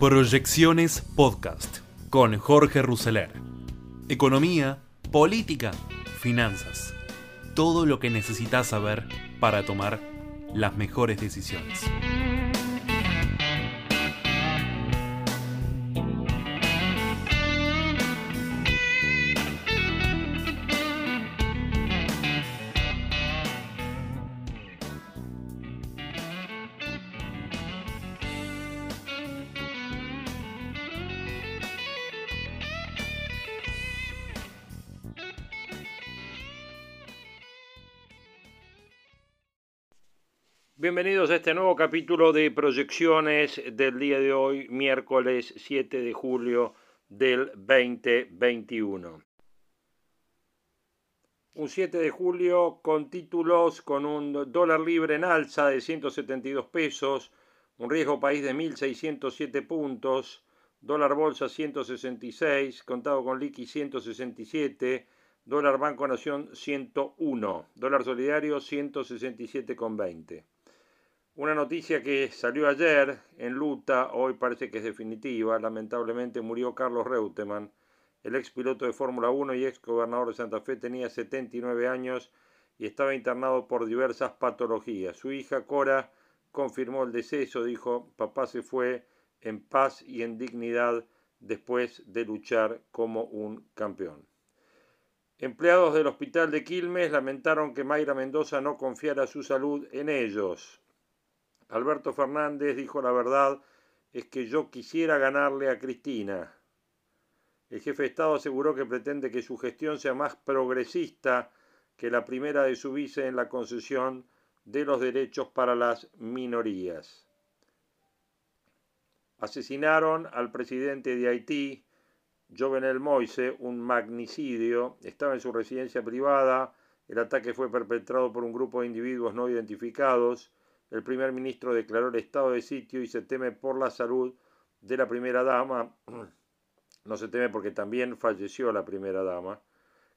Proyecciones Podcast con Jorge Rousseler. Economía, política, finanzas. Todo lo que necesitas saber para tomar las mejores decisiones. Capítulo de proyecciones del día de hoy, miércoles 7 de julio del 2021. Un 7 de julio con títulos con un dólar libre en alza de 172 pesos, un riesgo país de 1.607 puntos, dólar bolsa 166, contado con liqui 167, dólar Banco Nación 101, dólar solidario 167,20. Una noticia que salió ayer en luta, hoy parece que es definitiva. Lamentablemente murió Carlos Reutemann, el ex piloto de Fórmula 1 y ex gobernador de Santa Fe. Tenía 79 años y estaba internado por diversas patologías. Su hija Cora confirmó el deceso, dijo, papá se fue en paz y en dignidad después de luchar como un campeón. Empleados del hospital de Quilmes lamentaron que Mayra Mendoza no confiara su salud en ellos. Alberto Fernández dijo la verdad, es que yo quisiera ganarle a Cristina. El jefe de Estado aseguró que pretende que su gestión sea más progresista que la primera de su vice en la concesión de los derechos para las minorías. Asesinaron al presidente de Haití, Jovenel Moise, un magnicidio. Estaba en su residencia privada. El ataque fue perpetrado por un grupo de individuos no identificados el primer ministro declaró el estado de sitio y se teme por la salud de la primera dama. No se teme porque también falleció la primera dama,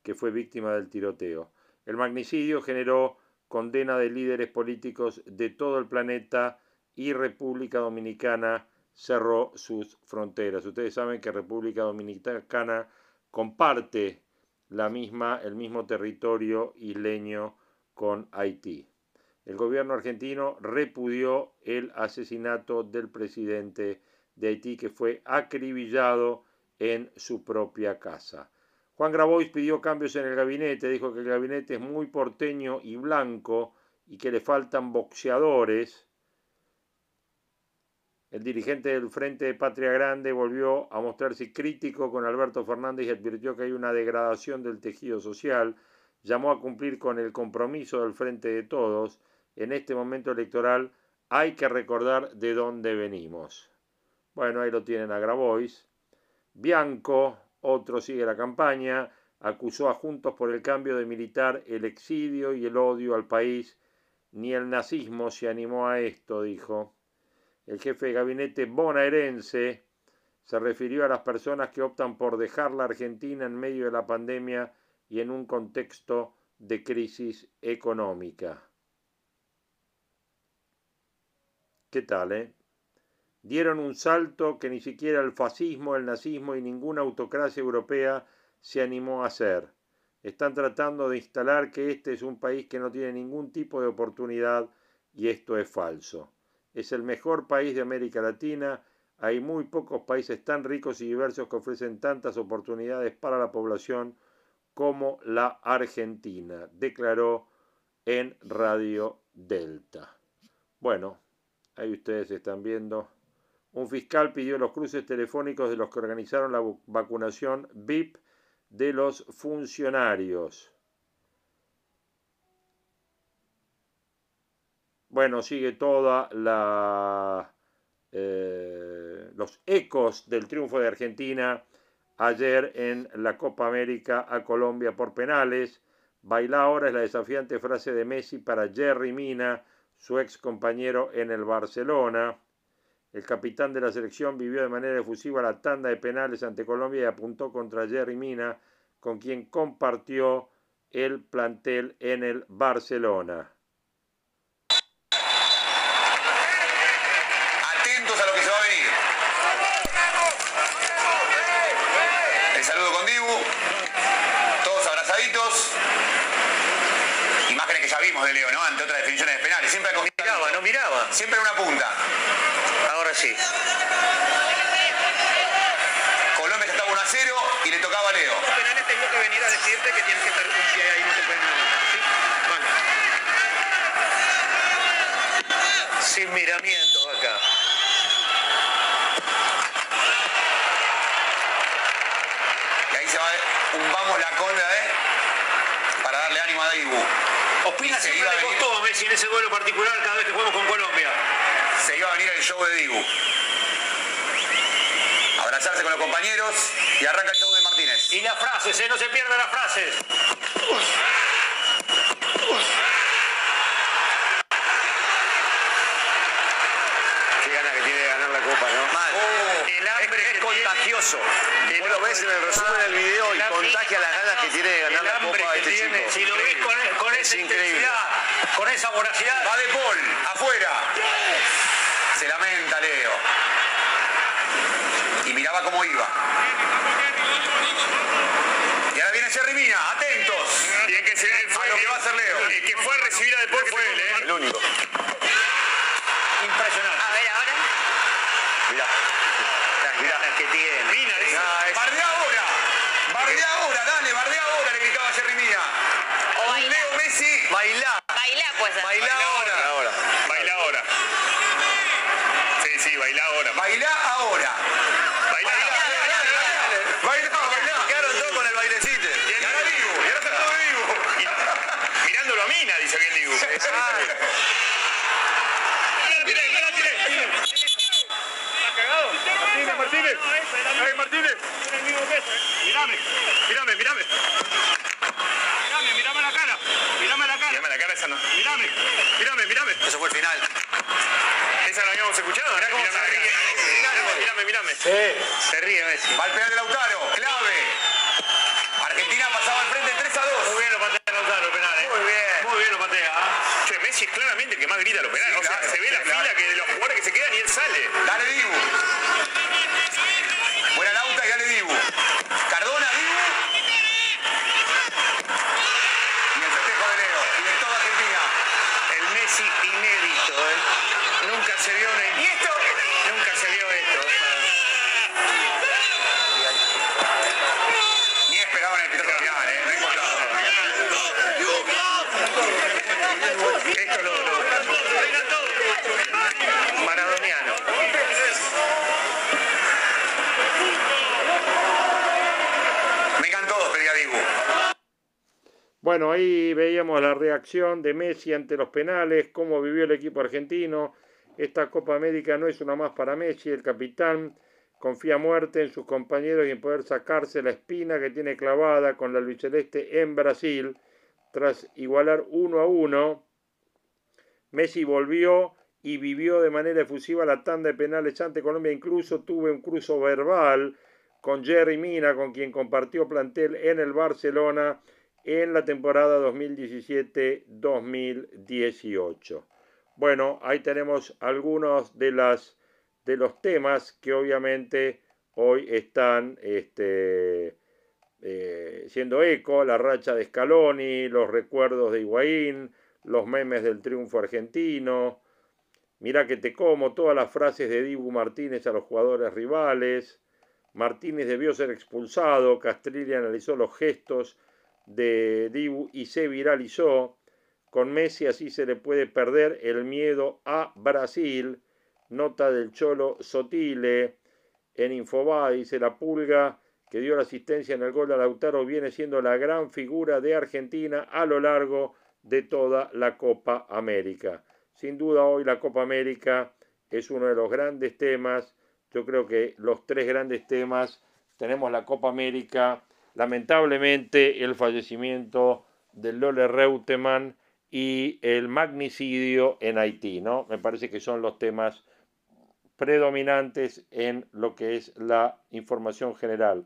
que fue víctima del tiroteo. El magnicidio generó condena de líderes políticos de todo el planeta y República Dominicana cerró sus fronteras. Ustedes saben que República Dominicana comparte la misma, el mismo territorio isleño con Haití el gobierno argentino repudió el asesinato del presidente de Haití que fue acribillado en su propia casa. Juan Grabois pidió cambios en el gabinete, dijo que el gabinete es muy porteño y blanco y que le faltan boxeadores. El dirigente del Frente de Patria Grande volvió a mostrarse crítico con Alberto Fernández y advirtió que hay una degradación del tejido social. Llamó a cumplir con el compromiso del Frente de Todos en este momento electoral hay que recordar de dónde venimos. Bueno, ahí lo tienen a Grabois. Bianco, otro sigue la campaña, acusó a Juntos por el Cambio de militar el exilio y el odio al país. Ni el nazismo se animó a esto, dijo. El jefe de gabinete bonaerense se refirió a las personas que optan por dejar la Argentina en medio de la pandemia y en un contexto de crisis económica. ¿Qué tal, eh? Dieron un salto que ni siquiera el fascismo, el nazismo y ninguna autocracia europea se animó a hacer. Están tratando de instalar que este es un país que no tiene ningún tipo de oportunidad y esto es falso. Es el mejor país de América Latina. Hay muy pocos países tan ricos y diversos que ofrecen tantas oportunidades para la población como la Argentina, declaró en Radio Delta. Bueno, Ahí ustedes están viendo. Un fiscal pidió los cruces telefónicos de los que organizaron la vacunación VIP de los funcionarios. Bueno, sigue toda la eh, los ecos del triunfo de Argentina ayer en la Copa América a Colombia por penales. Baila ahora es la desafiante frase de Messi para Jerry Mina su ex compañero en el Barcelona. El capitán de la selección vivió de manera efusiva la tanda de penales ante Colombia y apuntó contra Jerry Mina, con quien compartió el plantel en el Barcelona. Atentos a lo que se va a venir. de Leo, ¿no? Ante otras definiciones de penales. Siempre no miraba, Siempre en una punta. Ahora sí. Colombia estaba 1 a 0 y le tocaba a Leo. Los penales tengo que venir a decirte que tienes que estar un pie ahí, no te pueden ¿sí? Vale. Sin miramiento acá. Y ahí se va un vamos la cola, ¿eh? Para darle ánimo a Dibu. Opina se siempre iba a le costó a Messi en ese vuelo particular cada vez que jugamos con Colombia. Se iba a venir el show de Dibu. Abrazarse con los compañeros y arranca el show de Martínez. Y las frases, ¿eh? No se pierdan las frases. Qué gana que tiene de ganar la copa, ¿no? Oh, El hambre es, que tiene- Vos lo ves en el resumen del video y contagia las ganas que tiene de ganar El la copa que este tiene, chico. si lo ves con, con Es esa increíble. intensidad, con esa voracidad, Va de Paul, afuera. Se lamenta Leo. Y miraba cómo iba. Y ahora viene Jerry Mina, atentos. Bien que se A lo que va a hacer Leo. El que fue a recibir a después fue él, ¿eh? El único. Impresionante. A ver, ahora. Mirá. Las que tiene. Mina, dice. Ah, es- Bardea ahora. Bardea ahora, dale, bardea ahora, le gritaba Jerry Mina. O. Leo Messi. Bailá. Baila, pues. Baila ahora. Ahora. Baila ahora. Sí, sí, baila ahora. Baila ahora. Baila Baila, baila. Quedaron todos con el bailecito. Y ahora Dibu, y ahora está todo. Y mirándolo a Mina, dice bien Dibu. Martínez, Martínez. Ay, Martínez. Mírame, mírame, mírame. Mírame, mírame la cara. Mírame la cara. Mírame la cara esa no. Mírame, mírame, mírame. Eso fue el final. Esa la habíamos escuchado. Mirá cómo se ríe. Mírame, mírame. Se ríe Messi. Va el penal de Lautaro, clave. Argentina pasaba al frente 3 a 2. Muy bien lo patea Lautaro, el penal, ¿eh? Muy bien. Muy bien lo patea. Che, Messi es claramente el que más grita los penales. Sí, o sea, claro, se ve la claro. fila que de los jugadores que se quedan y él sale. Dale Dibu. Buena Lauta y dale Dibu. Cardona, Dibu. Y el festejo de Leo. Y de toda Argentina. El Messi inédito, ¿eh? Nunca se vio una... ¿Y esto? Nunca se vio esto. Ni esperaba en el pitazo final, ¿eh? No importaba. Esto lo... lo... Maradoniano. Vengan todos, pedía Dibu. Bueno, ahí veíamos la reacción de Messi ante los penales, cómo vivió el equipo argentino. Esta Copa América no es una más para Messi, el capitán confía muerte en sus compañeros y en poder sacarse la espina que tiene clavada con la albiceleste en Brasil. Tras igualar uno a uno, Messi volvió y vivió de manera efusiva la tanda de penales ante Colombia. Incluso tuve un cruzo verbal con Jerry Mina, con quien compartió plantel en el Barcelona en la temporada 2017-2018. Bueno, ahí tenemos algunos de, las, de los temas que obviamente hoy están este, eh, siendo eco, la racha de Scaloni, los recuerdos de Higuaín, los memes del triunfo argentino, mira que te como, todas las frases de Dibu Martínez a los jugadores rivales, Martínez debió ser expulsado, Castrilli analizó los gestos de Dibu y se viralizó. Con Messi así se le puede perder el miedo a Brasil. Nota del Cholo Sotile en Infobae, dice la pulga que dio la asistencia en el gol de Lautaro viene siendo la gran figura de Argentina a lo largo de toda la Copa América. Sin duda hoy la Copa América es uno de los grandes temas. Yo creo que los tres grandes temas tenemos la Copa América, lamentablemente el fallecimiento de Lole Reutemann y el magnicidio en Haití, ¿no? Me parece que son los temas predominantes en lo que es la información general.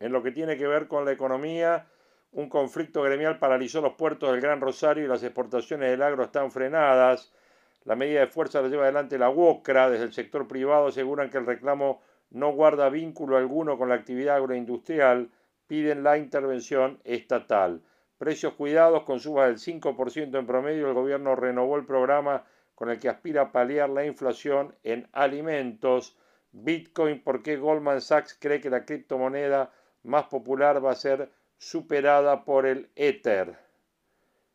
En lo que tiene que ver con la economía, un conflicto gremial paralizó los puertos del Gran Rosario y las exportaciones del agro están frenadas. La medida de fuerza la lleva adelante la UOCRA. Desde el sector privado aseguran que el reclamo no guarda vínculo alguno con la actividad agroindustrial. Piden la intervención estatal. Precios cuidados con subas del 5% en promedio. El gobierno renovó el programa con el que aspira a paliar la inflación en alimentos. Bitcoin, ¿por qué Goldman Sachs cree que la criptomoneda más popular va a ser superada por el Ether?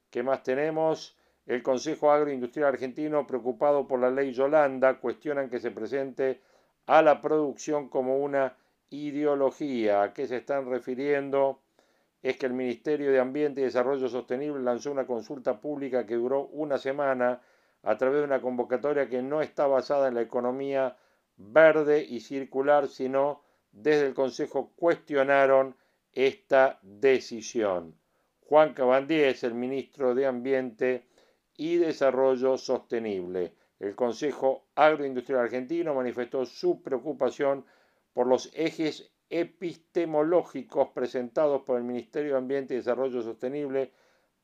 ¿Qué más tenemos? El Consejo Agroindustrial Argentino, preocupado por la ley Yolanda, cuestionan que se presente a la producción como una ideología. ¿A qué se están refiriendo? Es que el Ministerio de Ambiente y Desarrollo Sostenible lanzó una consulta pública que duró una semana a través de una convocatoria que no está basada en la economía verde y circular, sino desde el Consejo cuestionaron esta decisión. Juan Cabandier el ministro de Ambiente y Desarrollo Sostenible. El Consejo Agroindustrial Argentino manifestó su preocupación por los ejes epistemológicos presentados por el Ministerio de Ambiente y Desarrollo Sostenible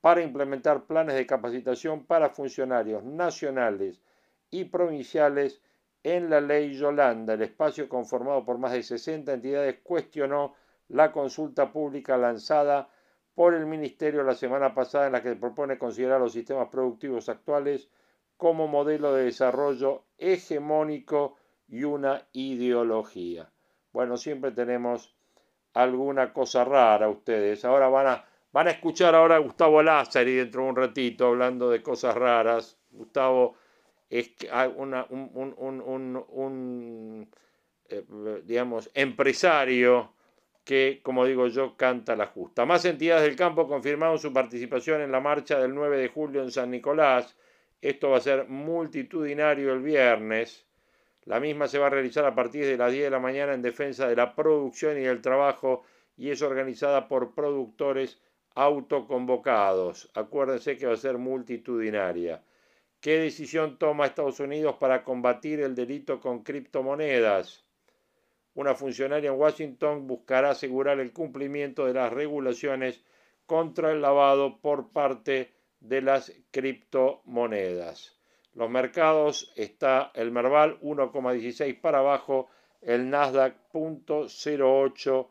para implementar planes de capacitación para funcionarios nacionales y provinciales en la ley Yolanda. El espacio conformado por más de 60 entidades cuestionó la consulta pública lanzada por el Ministerio la semana pasada en la que propone considerar los sistemas productivos actuales como modelo de desarrollo hegemónico y una ideología. Bueno, siempre tenemos alguna cosa rara ustedes. Ahora van a, van a escuchar ahora a Gustavo Lázari dentro de un ratito hablando de cosas raras. Gustavo es una, un, un, eh, digamos, empresario que, como digo yo, canta la justa. Más entidades del campo confirmaron su participación en la marcha del 9 de julio en San Nicolás esto va a ser multitudinario el viernes. La misma se va a realizar a partir de las 10 de la mañana en defensa de la producción y del trabajo y es organizada por productores autoconvocados. Acuérdense que va a ser multitudinaria. ¿Qué decisión toma Estados Unidos para combatir el delito con criptomonedas? Una funcionaria en Washington buscará asegurar el cumplimiento de las regulaciones contra el lavado por parte de las criptomonedas. Los mercados está el Merval 1,16 para abajo, el Nasdaq 0,08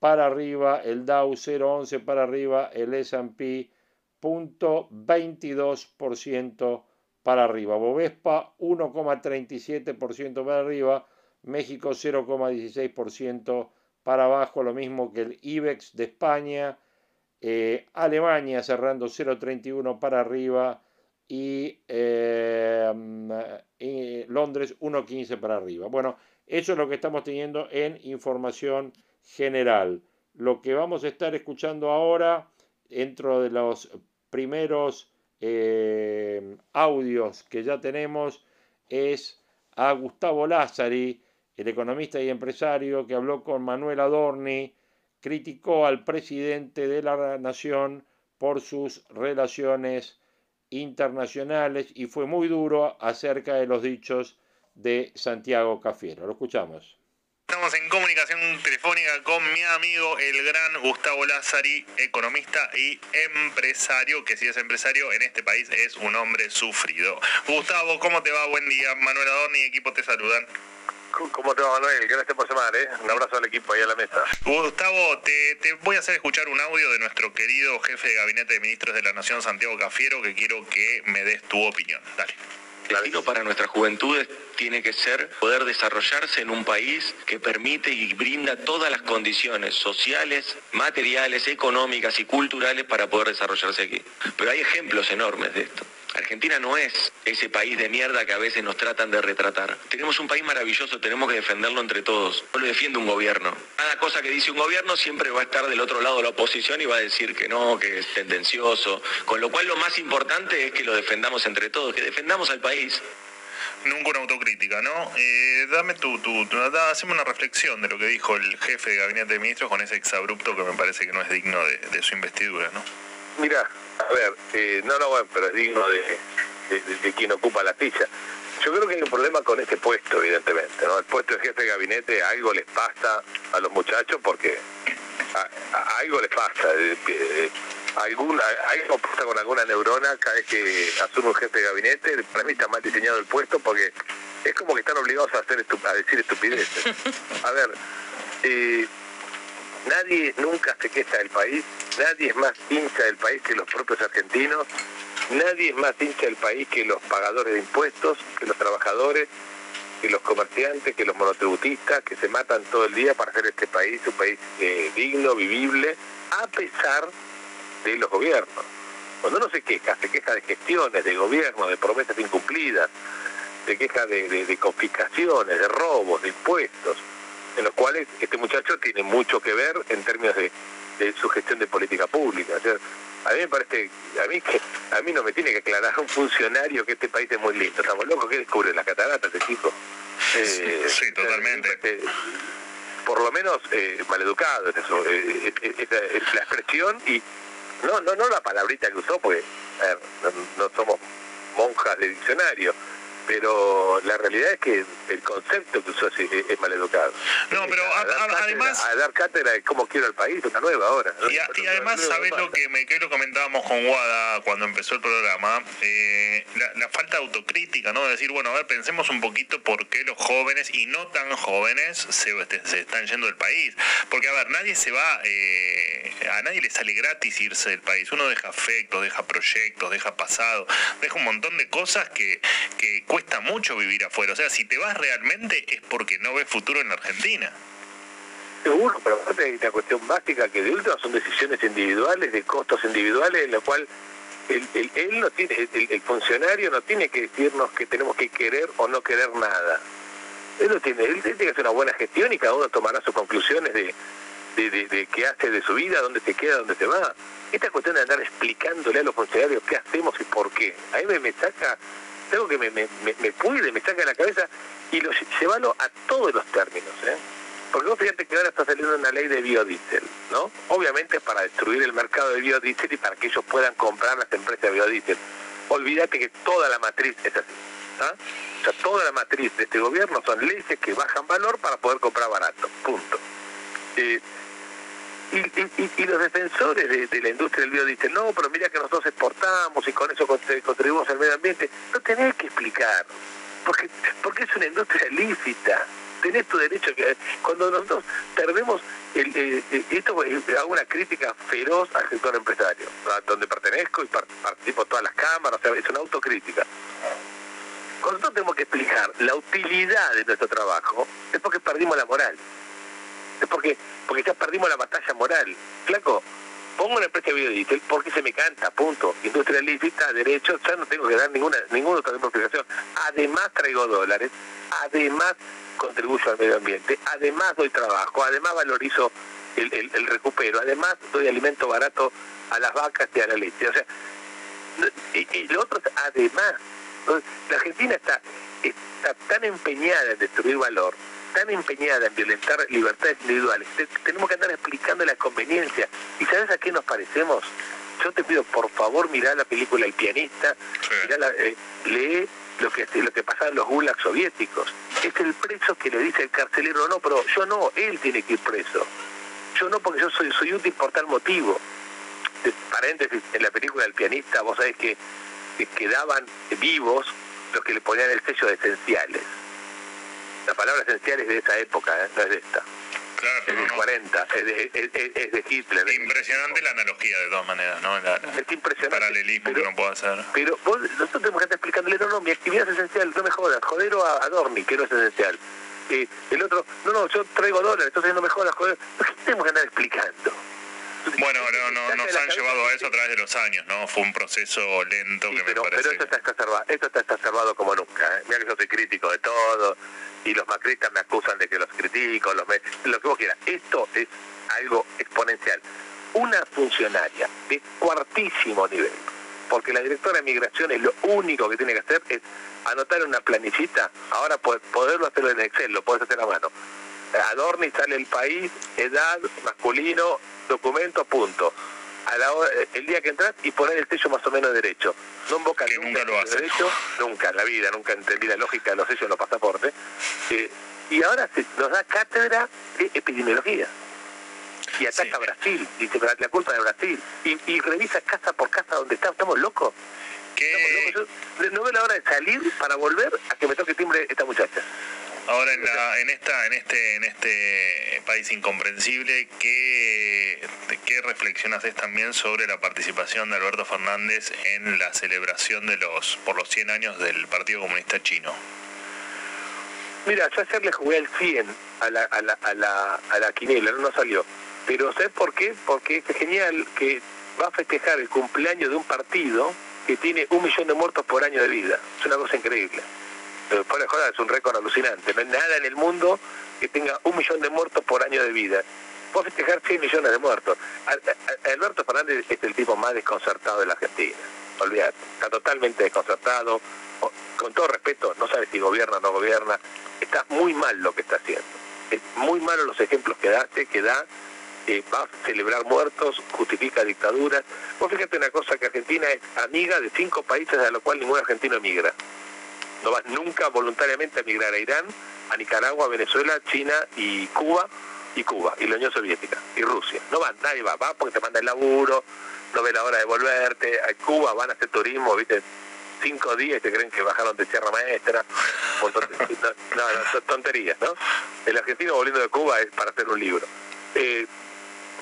para arriba, el Dow 0,11 para arriba, el S&P 0,22% para arriba. Bovespa 1,37% para arriba, México 0,16% para abajo, lo mismo que el IBEX de España eh, Alemania cerrando 0,31 para arriba y, eh, Londres 1,15 para arriba. Bueno, eso es lo que estamos teniendo en información general. Lo que vamos a estar escuchando ahora, dentro de los primeros eh, audios que ya tenemos, es a Gustavo Lázari, el economista y empresario que habló con Manuel Adorni, criticó al presidente de la nación por sus relaciones internacionales y fue muy duro acerca de los dichos de Santiago Cafiero. Lo escuchamos. Estamos en comunicación telefónica con mi amigo el gran Gustavo Lázari, economista y empresario, que si es empresario en este país es un hombre sufrido. Gustavo, ¿cómo te va? Buen día. Manuel Adorni y equipo te saludan. ¿Cómo te va, Manuel? Gracias por llamar, ¿eh? Un abrazo al equipo ahí a la mesa. Gustavo, te, voy a hacer escuchar un audio de nuestro querido jefe de Gabinete de Ministros de la Nación, Santiago Cafiero, que quiero que me des tu opinión. Dale. El destino para nuestras juventudes tiene que ser poder desarrollarse en un país que permite y brinda todas las condiciones sociales, materiales, económicas y culturales para poder desarrollarse aquí. Pero hay ejemplos enormes de esto. Argentina no es ese país de mierda que a veces nos tratan de retratar. Tenemos un país maravilloso, tenemos que defenderlo entre todos. No lo defiende un gobierno. Cada cosa que dice un gobierno siempre va a estar del otro lado de la oposición y va a decir que no, que es tendencioso. Con lo cual lo más importante es que lo defendamos entre todos, que defendamos al país nunca una autocrítica, ¿no? Eh, dame tu, tu, haceme una reflexión de lo que dijo el jefe de gabinete de ministros con ese exabrupto que me parece que no es digno de, de su investidura, ¿no? Mira, a ver, eh, no, no, bueno, pero es digno de, de, quien ocupa la ficha. Yo creo que hay un problema con este puesto, evidentemente, ¿no? El puesto de jefe de gabinete, algo les pasa a los muchachos porque a, algo les pasa. Eh, eh, alguna, algo pasa con alguna neurona cada vez que asume un jefe de gabinete. Para mí está mal diseñado el puesto porque es como que están obligados a, hacer a decir estupideces. A ver, nadie nunca se queja del país nadie es más hincha del país que los propios argentinos, nadie es más hincha del país que los pagadores de impuestos, que los trabajadores, que los comerciantes, que los monotributistas, que se matan todo el día para hacer este país un país eh, digno, vivible, a pesar de los gobiernos. Cuando uno se queja, se queja de gestiones, de gobierno, de promesas incumplidas, se queja de, confiscaciones, de robos, de impuestos, en los cuales este muchacho tiene mucho que ver en términos de, su gestión de política pública. a mí me parece, a mí que a mí no me tiene que aclarar un funcionario que este país es muy lindo. Estamos locos que descubre las cataratas, este chico. Eh, sí, totalmente. por lo menos eh, maleducado es eso, eh, es, la expresión y no, no, no la palabrita que usó, porque no somos monjas de diccionario, pero la realidad es que el concepto que usó es, es mal educado. No, pero además... A dar cátedra de cómo quiero el país, una nueva ahora. Y, además, ¿sabés lo que, me, que lo comentábamos con Guada cuando empezó el programa? Eh, la, falta de autocrítica, ¿no? De decir, bueno, a ver, pensemos un poquito por qué los jóvenes y no tan jóvenes se, este, se están yendo del país. Porque, a ver, nadie se va, eh, a nadie le sale gratis irse del país. Uno deja afectos, deja proyectos, deja pasado, deja un montón de cosas que, que cuesta mucho vivir afuera. O sea, si te vas realmente es porque no ves futuro en la Argentina. Seguro, pero aparte hay una cuestión básica que de última son decisiones individuales, de costos individuales, en la cual el, el, funcionario no tiene que decirnos que tenemos que querer o no querer nada. Él, no tiene, él tiene que hacer una buena gestión y cada uno tomará sus conclusiones de, de, qué hace de su vida, dónde se queda, dónde se va. Esta cuestión de andar explicándole a los funcionarios qué hacemos y por qué, a mí me saca algo que me, me, me, puede, saca de la cabeza y lo, llevarlo a todos los términos. ¿eh? Porque vos fíjate que ahora está saliendo una ley de biodiesel, ¿no? Obviamente es para destruir el mercado de biodiesel y para que ellos puedan comprar las empresas de biodiesel. Olvídate que toda la matriz es así. ¿ah? O sea, toda la matriz de este gobierno son leyes que bajan valor para poder comprar barato. Punto. Eh, y, los defensores de, la industria del biodiesel, no, pero mira que nosotros exportamos y con eso contribuimos al medio ambiente, no tenés que explicar, porque, porque es una industria lícita, tenés tu derecho, cuando nosotros perdemos, el, eh, eh, esto hago una crítica feroz al sector empresario, donde pertenezco y participo todas las cámaras, es una autocrítica. Cuando nosotros tenemos que explicar la utilidad de nuestro trabajo, es porque perdimos la moral es porque, porque ya perdimos la batalla moral. Flaco, pongo una empresa de biodiesel porque se me canta, punto. Industria lícita, derechos, ya no tengo que dar ninguna, ninguna otra explicación. Además traigo dólares, además contribuyo al medio ambiente, además doy trabajo, además valorizo el, el, recupero, además doy alimento barato a las vacas y a la leche. O sea, y, lo otro es además. la Argentina está, está tan empeñada en destruir valor tan empeñada en violentar libertades individuales, tenemos que andar explicando la conveniencia. ¿Y sabes a qué nos parecemos? Yo te pido, por favor, mirá la película El pianista, eh, lee lo que, lo que pasaba en los gulags soviéticos. Es el preso que le dice el carcelero, no, pero yo no, él tiene que ir preso. Yo no, porque yo soy, soy útil por tal motivo. paréntesis, en la película El pianista, vos sabés que, que quedaban vivos los que le ponían el sello de esenciales la palabra esencial es de esa época, ¿eh? no es de esta. Claro, es del 40, es de, es, de Hitler. Impresionante la analogía de todas maneras, ¿no? es impresionante. paralelismo que no puedo hacer. Pero vos, nosotros tenemos que estar explicándole, no, no, mi actividad es esencial, no me jodas, jodero a, a Dormi, que no es esencial. Eh, el otro, no, no, yo traigo dólares, entonces no me jodas, joder. ¿Qué tenemos que andar explicando? Bueno, no, no, nos han llevado a eso a través de los años, ¿no? Fue un proceso lento que pero, me parece... Pero esto está exacerbado, esto está exacerbado como nunca. ¿eh? Mira que yo soy crítico de todo, y los macristas me acusan de que los critico, los lo que vos quieras. Esto es algo exponencial. Una funcionaria de cuartísimo nivel, porque la directora de migraciones lo único que tiene que hacer es anotar una planillita, ahora poderlo hacerlo en Excel, lo puedes hacer a mano. Adorni sale el país, edad, masculino, documento, punto a la el día que entras y poner el sello más o menos derecho. No invoca nunca, lo hace. derecho, nunca en la vida, nunca entendí la lógica de los sellos en los pasaportes. Eh, y ahora se, nos da cátedra de epidemiología. Y ataca a Brasil, dice la culpa de Brasil. Y, y revisa casa por casa donde está, estamos locos. Estamos locos. no veo la hora de salir para volver a que me toque timbre esta muchacha. Ahora en, la, en esta en este en este país incomprensible Eh, ¿Qué reflexión haces también sobre la participación de Alberto Fernández en la celebración de los por los 100 años del Partido Comunista Chino? Mira, yo ayer le jugué el 100 a la, a la, a la, a la quinela, no salió. Pero ¿sabes por qué? Porque es genial que va a festejar el cumpleaños de un partido que tiene un millón de muertos por año de vida. Es una cosa increíble. Fuera de joda, es un récord alucinante. No hay nada en el mundo que tenga un millón de muertos por año de vida. Puedo festejar 100 millones de muertos. Alberto Fernández es el tipo más desconcertado de la Argentina. Olvídate, está totalmente desconcertado. Con todo respeto, no sabe si gobierna o no gobierna. Está muy mal lo que está haciendo. Es muy malo los ejemplos que daste, que da va a celebrar muertos, justifica dictaduras. Vos fíjate una cosa, que Argentina es amiga de cinco países a los cuales ningún argentino emigra. No vas nunca voluntariamente a emigrar a Irán, a Nicaragua, Venezuela, China y Cuba, y Cuba, y la Unión Soviética, y Rusia. No va, nadie va, va porque te manda el laburo, no ve la hora de volverte, a Cuba van a hacer turismo, viste, cinco días y te creen que bajaron de Sierra Maestra, no, no, tonterías, ¿no? El argentino volviendo de Cuba es para hacer un libro. Eh,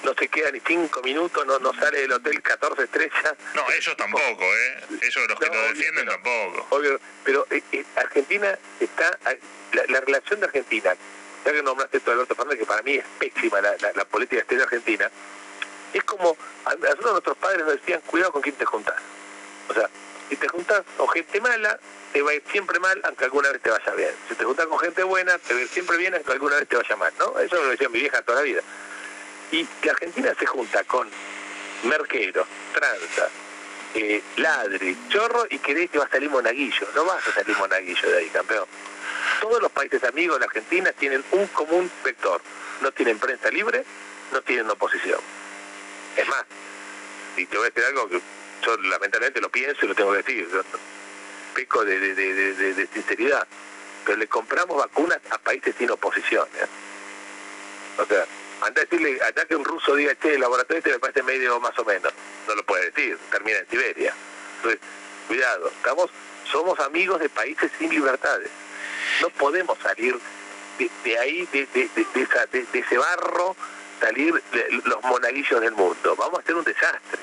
no se queda ni cinco minutos, no, no sale del hotel 14 estrellas. No, ellos tampoco, ¿eh? Ellos los que lo defienden tampoco. Obvio, pero eh, eh, Argentina está, la, relación de Argentina, ya que nombraste esto de Alberto Fernández, que para mí es pésima la, la, política exterior argentina, es como, a nosotros nuestros padres nos decían, cuidado con quién te juntas. O sea, si te juntas con gente mala, te va a ir siempre mal, aunque alguna vez te vaya bien. Si te juntas con gente buena, te va a ir siempre bien, aunque alguna vez te vaya mal, ¿no? Eso me lo decía mi vieja toda la vida y que Argentina se junta con Merquero, Tranza, eh, Ladri, Chorro y crees que va a salir Monaguillo. No vas a salir Monaguillo de ahí, campeón. Todos los países amigos de Argentina tienen un común vector. No tienen prensa libre, no tienen oposición. Es más, si te voy a decir algo que yo lamentablemente lo pienso y lo tengo que decir, peco de, de, sinceridad, pero le compramos vacunas a países sin oposición. ¿eh? O sea, Anda a decirle, allá que un ruso diga, che, el laboratorio este me parece medio más o menos. No lo puede decir, termina en Siberia. Entonces, cuidado, estamos, somos amigos de países sin libertades. No podemos salir de, ahí, de, de, ese barro, salir los monaguillos del mundo. Vamos a hacer un desastre.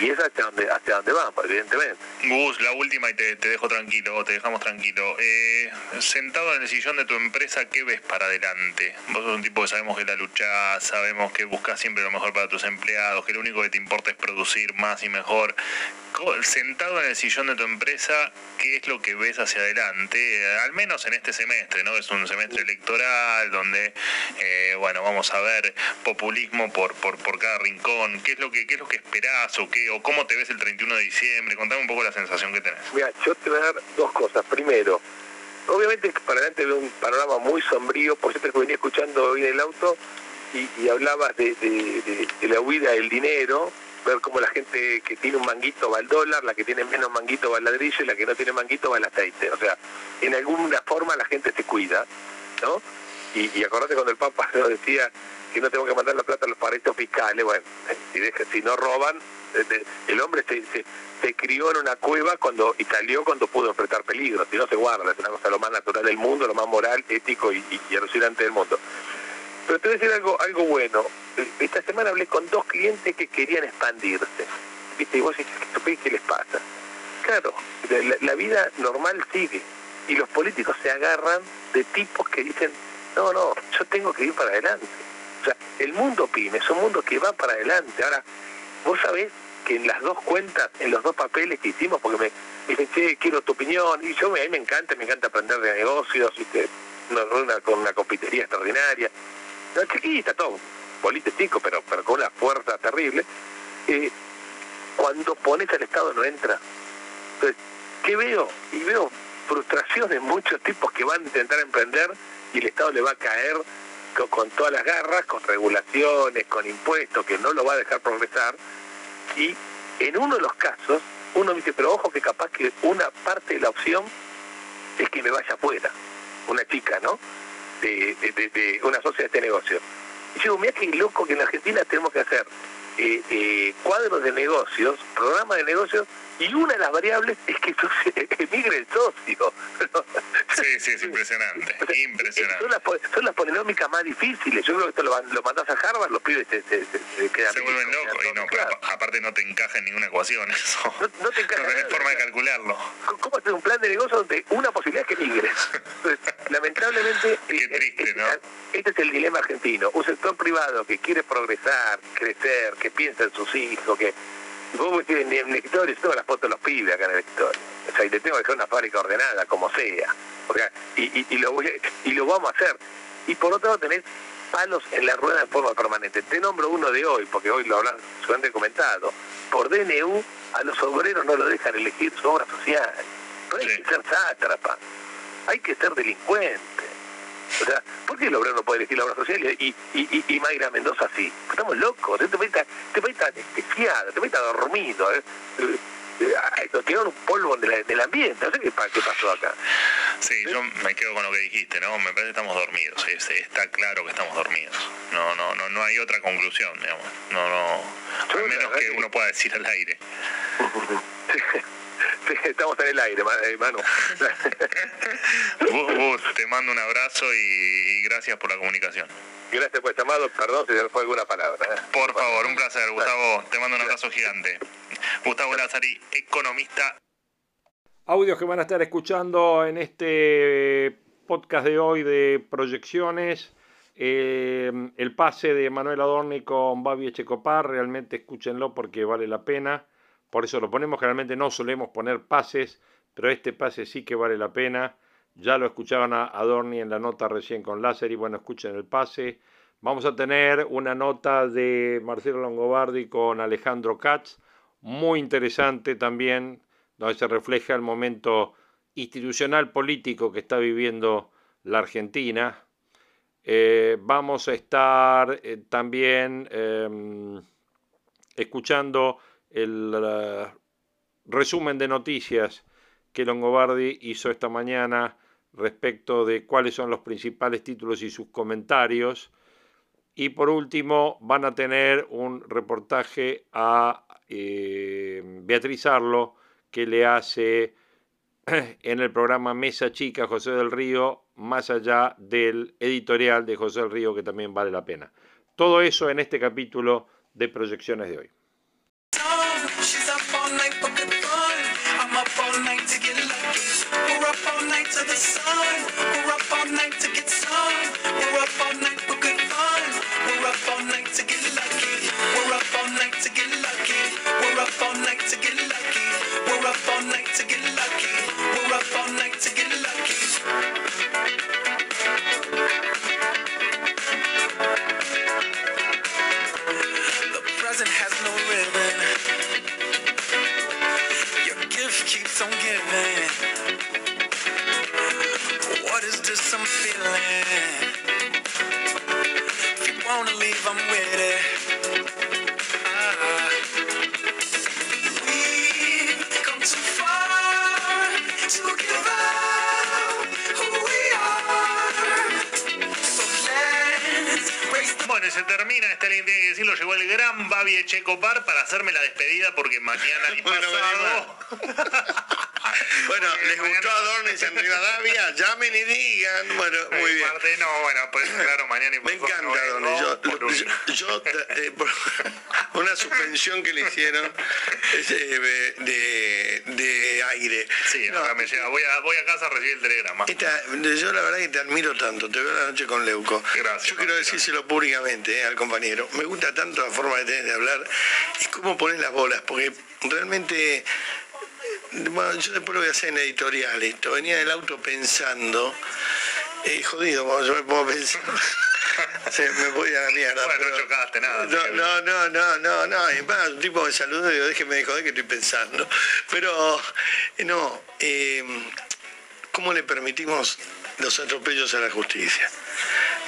Y es hacia donde, hacia donde vamos, evidentemente. Gus, la última y te, dejo tranquilo, te dejamos tranquilo. Eh, sentado en el sillón de tu empresa, ¿qué ves para adelante? Vos sos un tipo que sabemos que la lucha, sabemos que buscas siempre lo mejor para tus empleados, que lo único que te importa es producir más y mejor sentado en el sillón de tu empresa, ¿qué es lo que ves hacia adelante? Al menos en este semestre, ¿no? Es un semestre electoral donde, eh, bueno, vamos a ver populismo por, por, por cada rincón. ¿Qué es lo que qué es lo que esperás o qué o cómo te ves el 31 de diciembre? Contame un poco la sensación que tenés. Mira, yo te voy a dar dos cosas. Primero, obviamente para adelante veo un panorama muy sombrío, por cierto que venía escuchando hoy en el auto y, hablabas de, la huida del dinero ver cómo la gente que tiene un manguito va al dólar, la que tiene menos manguito va al ladrillo y la que no tiene manguito va al aceite. O sea, en alguna forma la gente se cuida, ¿no? Y, y acordate cuando el Papa nos decía que no tengo que mandar la plata a los paraísos fiscales, bueno, si, si no roban, el hombre se, se, crió en una cueva cuando y salió cuando pudo enfrentar peligros, si no se guarda, es una cosa lo más natural del mundo, lo más moral, ético y, y alucinante del mundo. Pero te voy a decir algo, algo bueno. Esta semana hablé con dos clientes que querían expandirse. ¿Viste? Y vos decís, ¿qué les pasa? Claro, la, vida normal sigue. Y los políticos se agarran de tipos que dicen, no, no, yo tengo que ir para adelante. O sea, el mundo pyme es un mundo que va para adelante. Ahora, vos sabés que en las dos cuentas, en los dos papeles que hicimos, porque me, dicen, che, quiero tu opinión, y yo a mí me encanta, me encanta aprender de negocios, ¿viste? Una, con una compitería extraordinaria no chiquita, todo, político, pero, pero con una fuerza terrible, eh, cuando pones al Estado no entra. Entonces, ¿qué veo? Y veo frustración de muchos tipos que van a intentar emprender y el Estado le va a caer con, todas las garras, con regulaciones, con impuestos, que no lo va a dejar progresar. Y en uno de los casos, uno dice, pero ojo que capaz que una parte de la opción es que me vaya afuera, una chica, ¿no? de, una sociedad de este negocio. Y digo, mira qué loco que en Argentina tenemos que hacer eh, eh, cuadros de negocios, programas de negocios, y una de las variables es que emigre el socio. sí, sí, es impresionante. impresionante. Son las, son las polinómicas más difíciles. Yo creo que esto lo, lo mandás a Harvard, los pibes se, se, se, quedan. Se vuelven locos y no, pero aparte no te encaja en ninguna ecuación eso. No, no te encaja. No tenés forma de calcularlo. ¿Cómo hacer un plan de negocio donde una posibilidad es que migres? lamentablemente. Qué triste, este, ¿no? Este es el dilema argentino. Un sector privado que quiere progresar, crecer, que piensa en sus hijos, que vos en el escritorio, tengo las fotos de los pibes acá en el escritorio. O sea, y te tengo que dejar una fábrica ordenada, como sea. Porque, y, y, y, lo voy, y lo vamos a hacer. Y por otro lado tenés palos en la rueda en forma permanente. Te nombro uno de hoy, porque hoy lo habrán seguramente comentado. Por DNU a los obreros no lo dejan elegir su obra social. No hay Sí. que ser sátrapa, hay que ser delincuente. O sea, ¿por qué el obrero no puede elegir la obra social y, y, y, y Mayra Mendoza sí? Estamos locos, está anestesiado, este país está dormido. ¿eh? Eh, eh, nos tiraron un polvo la- del ambiente, no sé qué, pa- qué pasó acá. Sí, yo me quedo con lo que dijiste, ¿no? Me parece que estamos dormidos. es- está claro que estamos dormidos. No, no, no, no hay otra conclusión, digamos. No, no. Yo, Al menos que que- uno pueda decir al aire. Sí, estamos en el aire, ma- eh. Vos, vos, te mando un abrazo y, y gracias por la comunicación. Gracias por el llamado, perdón si se fue alguna palabra. ¿eh? Por favor, un placer, Gustavo. Te mando un abrazo gigante. Gustavo Lazari, economista Audios que van a estar escuchando en este podcast de hoy de proyecciones. Eh, el pase de Manuel Adorni con Babi Echecopar, realmente escúchenlo porque vale la pena. Por eso lo ponemos, generalmente no solemos poner pases, pero este pase sí que vale la pena. Ya lo escuchaban a Adorni en la nota recién con láser y bueno, escuchen el pase. Vamos a tener una nota de Marcelo Longobardi con Alejandro Katz, muy interesante también, donde se refleja el momento institucional político que está viviendo la Argentina. Eh, vamos a estar eh, también eh, escuchando el resumen de noticias que Longobardi hizo esta mañana respecto de cuáles son los principales títulos y sus comentarios. Y por último, van a tener un reportaje a eh, Beatriz Arlo que le hace en el programa Mesa Chica José del Río, más allá del editorial de José del Río, que también vale la pena. Todo eso en este capítulo de proyecciones de hoy. Alguien tiene que decirlo, llegó el gran Babi Echecopar para hacerme la despedida porque mañana y Bueno, pasado... Bueno, Porque ¿les gustó Adornis en Rivadavia? Llamen y digan. Bueno, muy bien. parte- no, bueno, pues claro, mañana y Me encanta no Adornis. vengo Yo, eh, por una suspensión que le hicieron eh, de, de aire. Sí, No, ahora me llega. Voy a, voy a casa a recibir el telegrama. esta- yo la verdad que te admiro tanto, te veo la noche con Leuco. Gracias, Yo quiero decírselo públicamente eh, al compañero. Me gusta tanto la forma que tenés de hablar y cómo pones las bolas, porque realmente bueno, yo después lo voy a hacer en editorial esto. Venía en el auto pensando, eh, jodido, yo me a pensar. Se me voy a la mierda. Bueno, no chocaste nada, No, no, no, no, no, no. Y más, un tipo me saludó y digo, déjeme de joder que estoy pensando. Pero, eh, no, eh, ¿cómo le permitimos los atropellos a la justicia?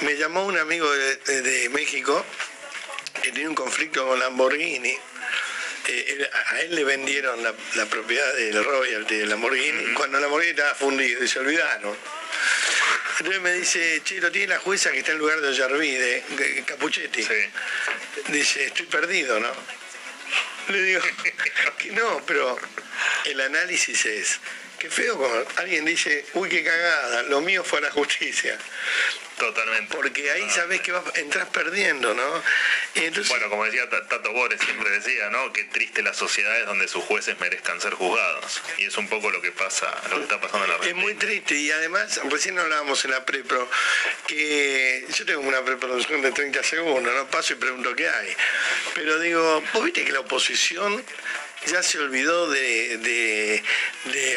Me llamó un amigo de, de- de México que tenía un conflicto con Lamborghini. Eh, a él le vendieron la, la propiedad del royalty de Lamborghini cuando Lamborghini estaba fundido y se olvidaron. Entonces me dice, che, lo tiene la jueza que está en lugar de Ollarvide, de Capuchetti. Sí. Dice, estoy perdido, ¿no? Le digo que no, pero el análisis es qué feo cuando alguien dice, uy, qué cagada, lo mío fue a la justicia. Totalmente. Porque ahí sabes que vas, entras perdiendo, ¿no? Entonces, Bueno, como decía Ta- Tato Bores, siempre decía, ¿no? Qué triste las sociedades donde sus jueces merezcan ser juzgados. Y es un poco lo que pasa, lo que está pasando en la Es Argentina. muy triste y además, recién hablábamos en la prepro, que yo tengo una preproducción de 30 segundos, no paso y pregunto qué hay. Pero digo, vos viste que la oposición ya se olvidó de, de-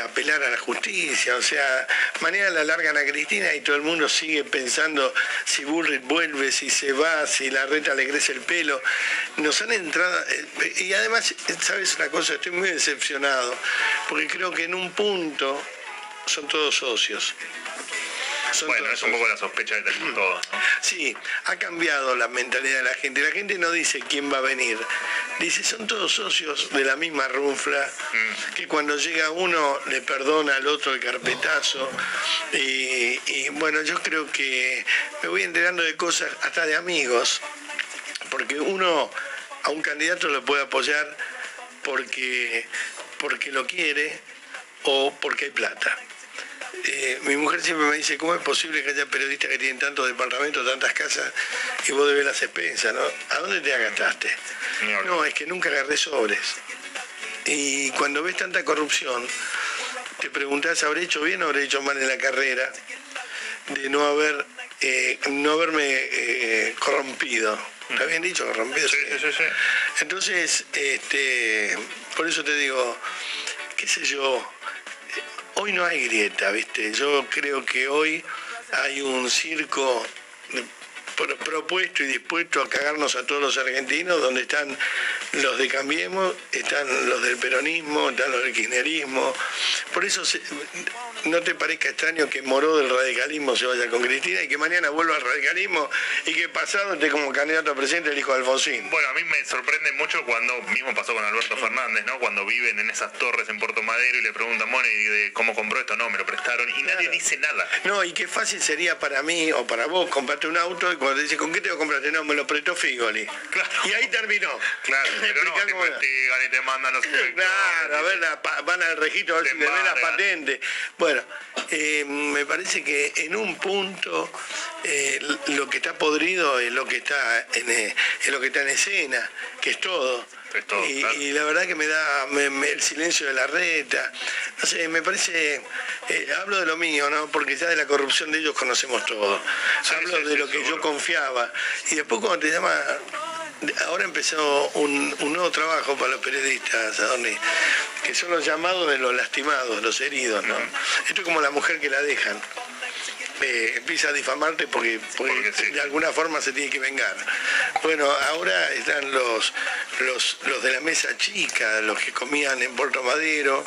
apelar a la justicia, o sea, mañana la largan a Cristina y todo el mundo sigue pensando si Bullrich vuelve, si se va, si la reta le crece el pelo. Nos han entrado, eh, y además, ¿sabes una cosa? Estoy muy decepcionado, porque creo que en un punto son todos socios. Son Bueno, es un poco la sospecha que tenemos todos, ¿no? Sí, ha cambiado la mentalidad de la gente. La gente no dice quién va a venir. Dice, son todos socios de la misma runfla, que cuando llega uno le perdona al otro el carpetazo. Y, y, bueno, yo creo que me voy enterando de cosas hasta de amigos, porque uno a un candidato lo puede apoyar porque, porque lo quiere o porque hay plata. Eh, mi mujer siempre me dice, ¿cómo es posible que haya periodistas que tienen tantos departamentos, tantas casas y vos debes las expensas? ¿no? ¿A dónde te gastaste? Ni hablar. No, es que nunca agarré sobres. Y cuando ves tanta corrupción, te preguntás, ¿habré hecho bien o habré hecho mal en la carrera? De no haber, eh, no haberme eh, corrompido. ¿Está bien dicho? Corrompido. Sí, sí, sí, sí. Entonces, este, por eso te digo, qué sé yo, hoy no hay grieta, ¿viste? Yo creo que hoy hay un circo propuesto y dispuesto a cagarnos a todos los argentinos, donde están los de Cambiemos, están los del peronismo, están los del kirchnerismo. Por eso se- no te parezca extraño que Moró del radicalismo se vaya con Cristina y que mañana vuelva al radicalismo y que pasado esté como candidato a presidente el hijo de Alfonsín. Bueno, a mí me sorprende mucho cuando, mismo pasó con Alberto Fernández, ¿no? Cuando viven en esas torres en Puerto Madero y le preguntan, bueno, ¿y de cómo compró esto? No, me lo prestaron y nadie dice nada. No, y qué fácil sería para mí o para vos comprarte un auto y cuando te dice, ¿con qué te lo compraste? No, me lo prestó Figoli. Claro. Y ahí terminó. Claro, pero no, te investigan y te mandan los Claro, a ver, la van al registro a ver si le ven las patentes. Bueno, eh, me parece que en un punto eh, lo que está podrido es lo que está en, eh, es lo que está en escena, que es todo. Es todo, y, claro. y la verdad que me da me- me- el silencio de la reta. No sé, me parece, eh, hablo de lo mío, ¿no? Porque ya de la corrupción de ellos conocemos todo. Sí, hablo sí, de sí, lo que yo confiaba. Y después cuando te llama Ahora empezó un, un nuevo trabajo para los periodistas, Adorni, que son los llamados de los lastimados, los heridos, ¿no? Esto es como la mujer que la dejan. Eh, empieza a difamarte porque, porque Porque sí. de alguna forma se tiene que vengar. Bueno, ahora están los, los, los de la mesa chica, los que comían en Puerto Madero,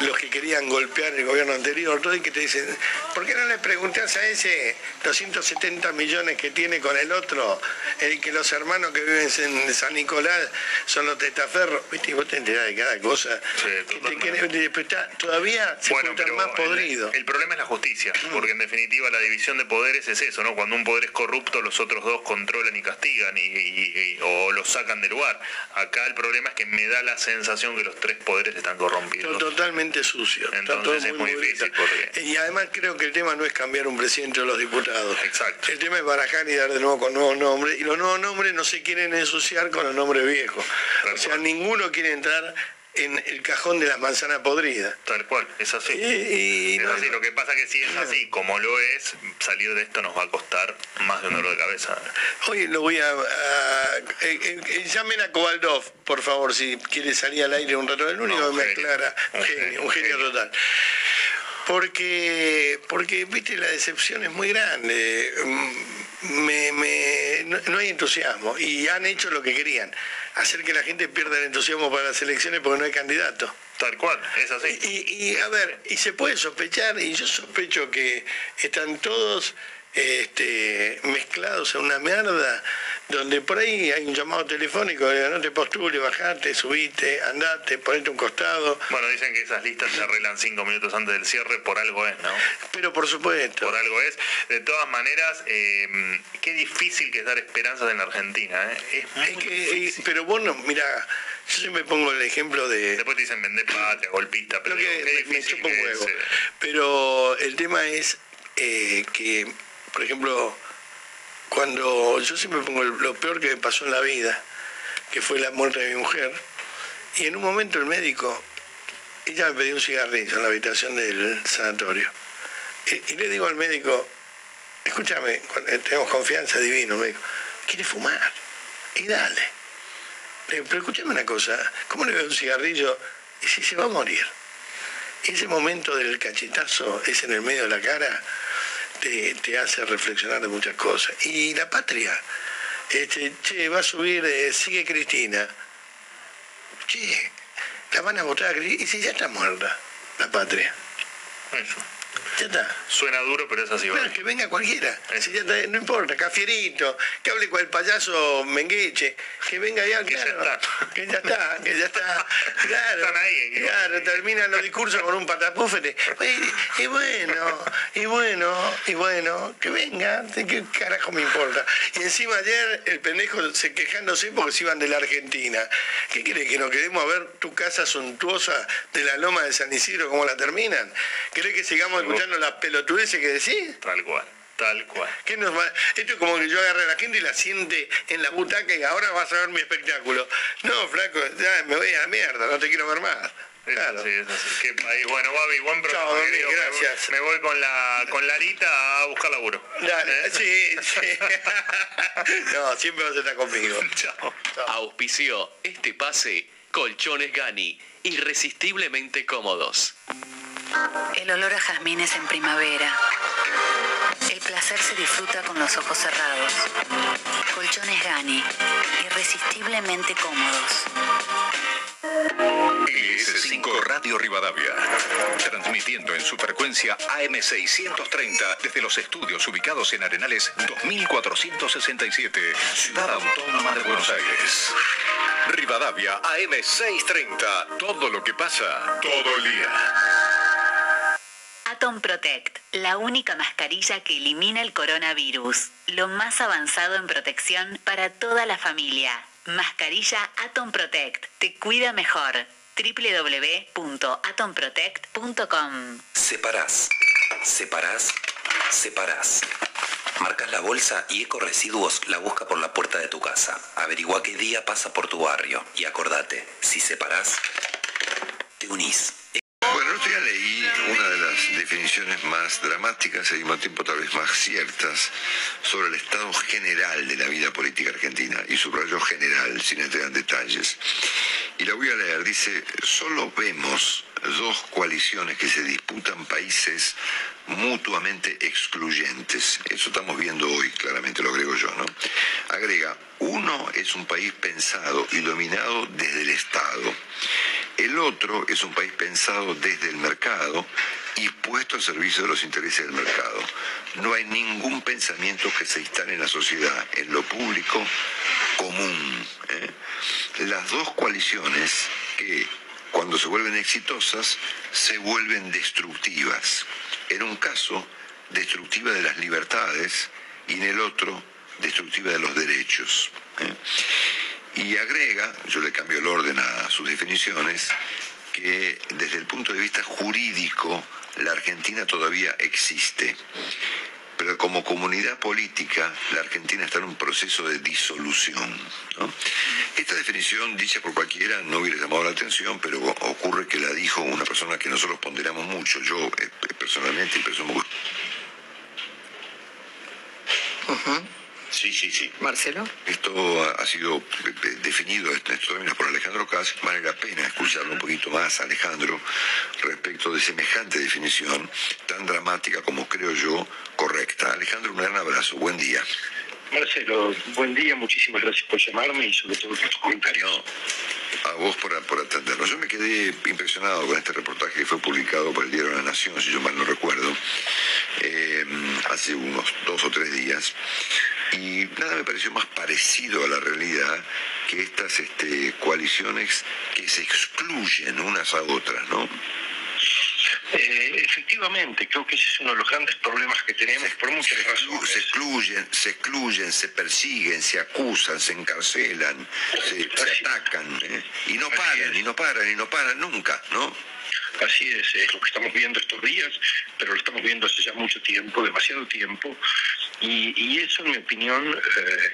los que querían golpear el gobierno anterior, todo y que te dicen, ¿por qué no le preguntás a ese 270 millones que tiene con el otro, el que los hermanos que viven en San Nicolás son los testaferros? ¿Viste? Vos te enterás de cada cosa. Sí, que te todavía se Bueno, pero más el- podridos. El, problema es la justicia, porque en definitiva la división de poderes es eso, ¿no? Cuando un poder es corrupto, los otros dos controlan y castigan y, y- y- o los sacan del lugar. Acá el problema es que me da la sensación que los tres poderes están corrompidos. Totalmente sucio. Está Entonces todo es muy difícil porque- Y además creo que el tema no es cambiar un presidente o los diputados. Exacto. El tema es barajar y dar de nuevo con nuevos nombres. Y los nuevos nombres no se quieren ensuciar con los nombres viejos. O sea, ninguno quiere entrar en el cajón de las manzanas podridas. Tal cual, es así. Y- y es no- así. Lo que pasa que si es así como lo es, salir de esto nos va a costar más de un dolor de cabeza. Hoy lo voy a... a- eh, eh, llamen a Kovaldov, por favor, si quiere salir al aire un rato. El único No, que me aclara. Un Un genio, genio, un genio genio. total. Porque, porque, viste, la decepción es muy grande. Me- me- no, no hay entusiasmo. Y han hecho lo que querían. Hacer que la gente pierda el entusiasmo para las elecciones porque no hay candidato. Tal cual, es así. Y, y, a ver, y se puede sospechar, y yo sospecho que están todos este, mezclados en una mierda donde por ahí hay un llamado telefónico, digo, no te postules, bajate, subite, andate, ponete un costado. Bueno, dicen que esas listas se arreglan cinco minutos antes del cierre, por algo es, ¿no? Pero por supuesto. Por algo es. De todas maneras, eh, qué difícil que es dar esperanzas en la Argentina, ¿eh? Es muy Es que, difícil. pero bueno, mira, yo siempre pongo el ejemplo de... Después te dicen vender patria, golpista, pero que digo, qué me- me difícil chupa un que huevo. es, eh. Pero el tema es eh, que, por ejemplo, cuando yo siempre pongo lo peor que me pasó en la vida, que fue la muerte de mi mujer, y en un momento el médico, ella me pidió un cigarrillo en la habitación del sanatorio, y, le digo al médico, escúchame, eh, tenemos confianza divino, me dijo, ¿quiere fumar? Y dale. Pero escúchame una cosa, ¿cómo le veo un cigarrillo y si se va a morir? Ese momento del cachetazo, es en el medio de la cara, te, hace reflexionar de muchas cosas. Y la patria, este, che, va a subir, eh, sigue Cristina. Che, la van a votar a Cristina. Y si ya está muerta, la patria. Ya está. Suena duro, pero es así. Que venga cualquiera. Si ya está, no importa, Cafierito, que hable con el payaso Mengueche, que venga ya, Que ya claro, está. que ya está, que ya está, claro, Están ahí, claro, terminan los discursos con un patapúfete. Y, y bueno, y bueno, y bueno, que venga, ¿qué carajo me importa? Y encima ayer el pendejo se quejándose porque se iban de la Argentina. ¿Qué quiere que nos quedemos a ver tu casa suntuosa de la loma de San Isidro, cómo la terminan? ¿Querés que sigamos escuchando las pelotudeces que decís? Tal cual, tal cual. ¿Qué nos va? Esto es como que yo agarre a la gente y la siente en la butaca y ahora vas a ver mi espectáculo. No, flaco, ya me voy a la mierda, no te quiero ver más. Claro. Qué país. Bueno, Babi, buen programa. Chao, gracias. Me voy con la con Larita a buscar laburo. Dale, ¿Eh? sí, sí. no, siempre vas a estar conmigo. Chao. Auspició este pase Colchones Gani, irresistiblemente cómodos. El olor a jazmines en primavera. El placer se disfruta con los ojos cerrados. Colchones Gani, irresistiblemente cómodos. IS5 Radio Rivadavia. Transmitiendo en su frecuencia AM630 desde los estudios ubicados en Arenales 2467, Ciudad Autónoma de Buenos Aires. Rivadavia AM630. Todo lo que pasa todo el día. Atom Protect, la única mascarilla que elimina el coronavirus. Lo más avanzado en protección para toda la familia. Mascarilla Atom Protect. Te cuida mejor. www.atomprotect.com Separás, separás, separás. Marcas la bolsa y Eco Residuos la busca por la puerta de tu casa. Averigua qué día pasa por tu barrio y acordate, si separás, te unís. Bueno, el otro día leí una de las definiciones más dramáticas y al mismo tiempo tal vez más ciertas sobre el estado general de la vida política argentina y subrayó general, sin entrar en detalles. Y la voy a leer, dice, solo vemos dos coaliciones que se disputan países mutuamente excluyentes. Eso estamos viendo hoy, claramente lo agrego yo, ¿no? Agrega, uno es un país pensado y dominado desde el Estado. El otro es un país pensado desde el mercado y puesto al servicio de los intereses del mercado. No hay ningún pensamiento que se instale en la sociedad, en lo público común. ¿eh? Las dos coaliciones que cuando se vuelven exitosas se vuelven destructivas. En un caso, destructiva de las libertades y en el otro, destructiva de los derechos. ¿eh? Y agrega, yo le cambio el orden a sus definiciones, que desde el punto de vista jurídico la Argentina todavía existe. Pero como comunidad política, la Argentina está en un proceso de disolución. Esta definición, dicha por cualquiera, no hubiera llamado la atención, pero ocurre que la dijo una persona que nosotros ponderamos mucho, yo eh, personalmente y presumo Sí, sí, sí. Marcelo. Esto ha, sido definido en estos términos por Alejandro Cas. Vale la pena escucharlo un poquito más, Alejandro, respecto de semejante definición tan dramática como creo yo correcta. Alejandro, un gran abrazo. Buen día. Marcelo, buen día, muchísimas gracias por llamarme y sobre todo por tus comentarios. A vos por, por atendernos. Yo me quedé impresionado con este reportaje que fue publicado por el diario La Nación, si yo mal no recuerdo, eh, hace unos dos o tres días, Y nada me pareció más parecido a la realidad que estas este, coaliciones que se excluyen unas a otras, ¿no? Eh, efectivamente, creo que ese es uno de los grandes problemas que tenemos por muchas razones. Se excluyen, se excluyen, se persiguen, se acusan, se encarcelan, se, se atacan, ¿eh? y no paran, y no paran, y no paran nunca, ¿no? Así es, es lo que estamos viendo estos días, pero lo estamos viendo hace ya mucho tiempo, demasiado tiempo, y, eso, en mi opinión, eh,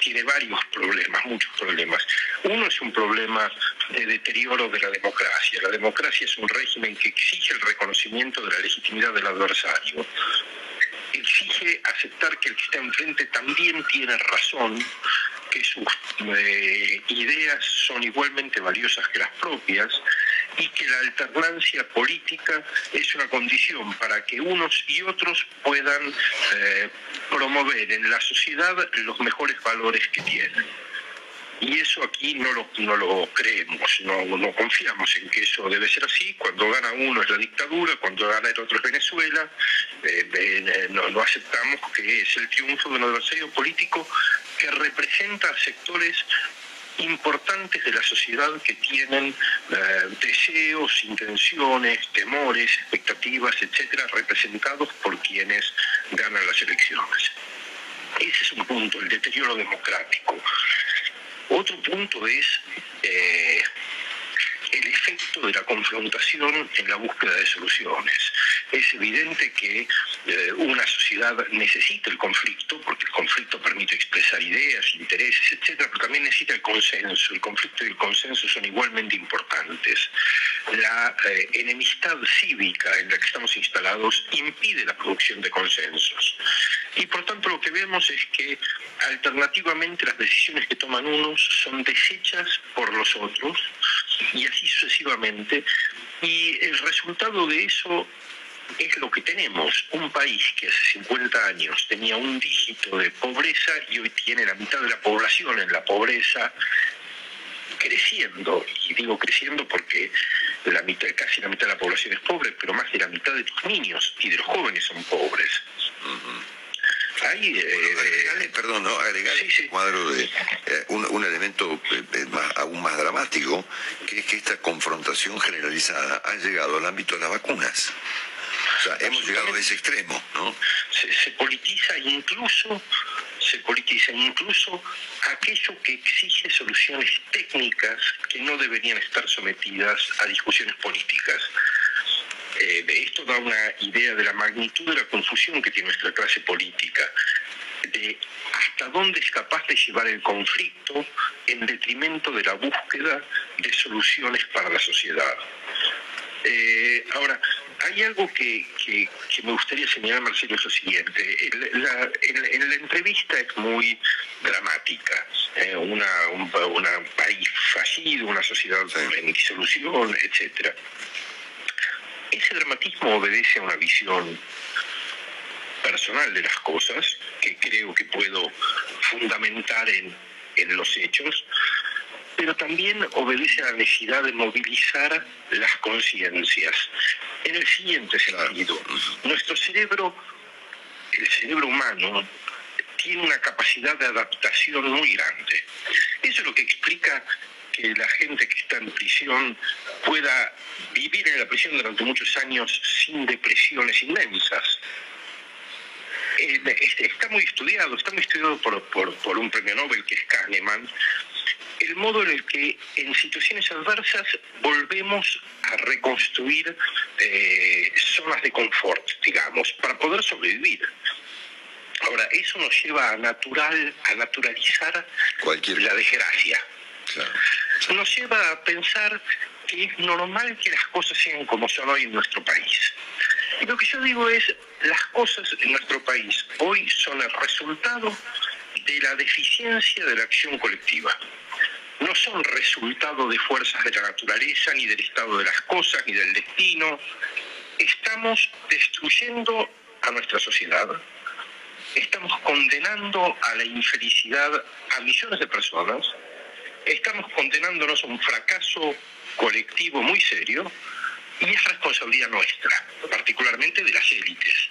tiene varios problemas, muchos problemas. Uno es un problema de deterioro de la democracia. La democracia es un régimen que exige el reconocimiento de la legitimidad del adversario. Exige aceptar que el que está enfrente también tiene razón, que sus eh, ideas son igualmente valiosas que las propias y que la alternancia política es una condición para que unos y otros puedan eh, promover en la sociedad los mejores valores que tienen. Y eso aquí no lo, no lo creemos, no, no confiamos en que eso debe ser así. Cuando gana uno es la dictadura, cuando gana el otro es Venezuela. Eh, eh, no, no aceptamos que es el triunfo de un adversario político que representa a sectores importantes de la sociedad que tienen eh, deseos, intenciones, temores, expectativas, etcétera, representados por quienes ganan las elecciones. Ese es un punto, el deterioro democrático. Otro punto es eh, el efecto de la confrontación en la búsqueda de soluciones. Es evidente que eh, una sociedad necesita el conflicto, porque el conflicto permite expresar ideas, intereses, etcétera, pero también necesita el consenso. El conflicto y el consenso son igualmente importantes. La eh, enemistad cívica en la que estamos instalados impide la producción de consensos. Y por tanto lo que vemos es que alternativamente las decisiones que toman unos son desechas por los otros y así sucesivamente. Y el resultado de eso es lo que tenemos. Un país que hace 50 años tenía un dígito de pobreza y hoy tiene la mitad de la población en la pobreza creciendo, y digo creciendo porque la mitad, casi la mitad de la población es pobre, pero más de la mitad de los niños y de los jóvenes son pobres. Hay, eh, perdón, ¿no? agregar este cuadro de eh, un, un elemento eh, eh, más- aún más dramático, que es que esta confrontación generalizada ha llegado al ámbito de las vacunas. O sea, hemos llegado a ese extremo, ¿no? se, se politiza incluso se politiza incluso aquello que exige soluciones técnicas que no deberían estar sometidas a discusiones políticas. Eh, esto da una idea de la magnitud de la confusión que tiene nuestra clase política, de hasta dónde es capaz de llevar el conflicto en detrimento de la búsqueda de soluciones para la sociedad. Eh, ahora, hay algo que, que- que me gustaría señalar, Marcelo, es lo siguiente. La- en, en la entrevista es muy dramática. eh, una, un, una país fallido, una sociedad en disolución, etcétera. Ese dramatismo obedece a una visión personal de las cosas, que creo que puedo fundamentar en, en los hechos, pero también obedece a la necesidad de movilizar las conciencias. En el siguiente sentido, nuestro cerebro, el cerebro humano, tiene una capacidad de adaptación muy grande. Eso es lo que explica que la gente que está en prisión pueda vivir en la prisión durante muchos años sin depresiones inmensas. Eh, es- está muy estudiado, está muy estudiado por, por- por un premio Nobel que es Kahneman, el modo en el que en situaciones adversas volvemos a reconstruir eh, zonas de confort, digamos, para poder sobrevivir. Ahora, eso nos lleva a natural, a naturalizar la desgracia. Nos lleva a pensar que es normal que las cosas sean como son hoy en nuestro país. Y lo que yo digo es, las cosas en nuestro país hoy son el resultado de la deficiencia de la acción colectiva. No son resultado de fuerzas de la naturaleza, ni del estado de las cosas, ni del destino. Estamos destruyendo a nuestra sociedad. Estamos condenando a la infelicidad a millones de personas. Estamos condenándonos a un fracaso colectivo muy serio y es responsabilidad nuestra, particularmente de las élites.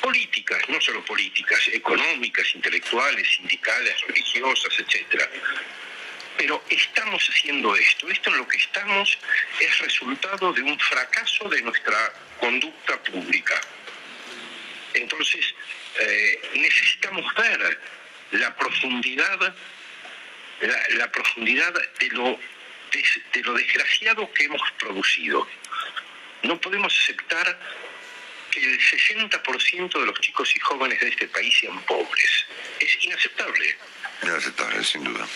políticas, no solo políticas, económicas, intelectuales, sindicales, religiosas, etcétera. Pero estamos haciendo esto. Esto en lo que estamos es resultado de un fracaso de nuestra conducta pública. Entonces, eh, necesitamos ver la profundidad, la, la profundidad de lo, de lo desgraciado que hemos producido. No podemos aceptar que el 60% de los chicos y jóvenes de este país sean pobres. Es inaceptable. Inaceptable, sin duda.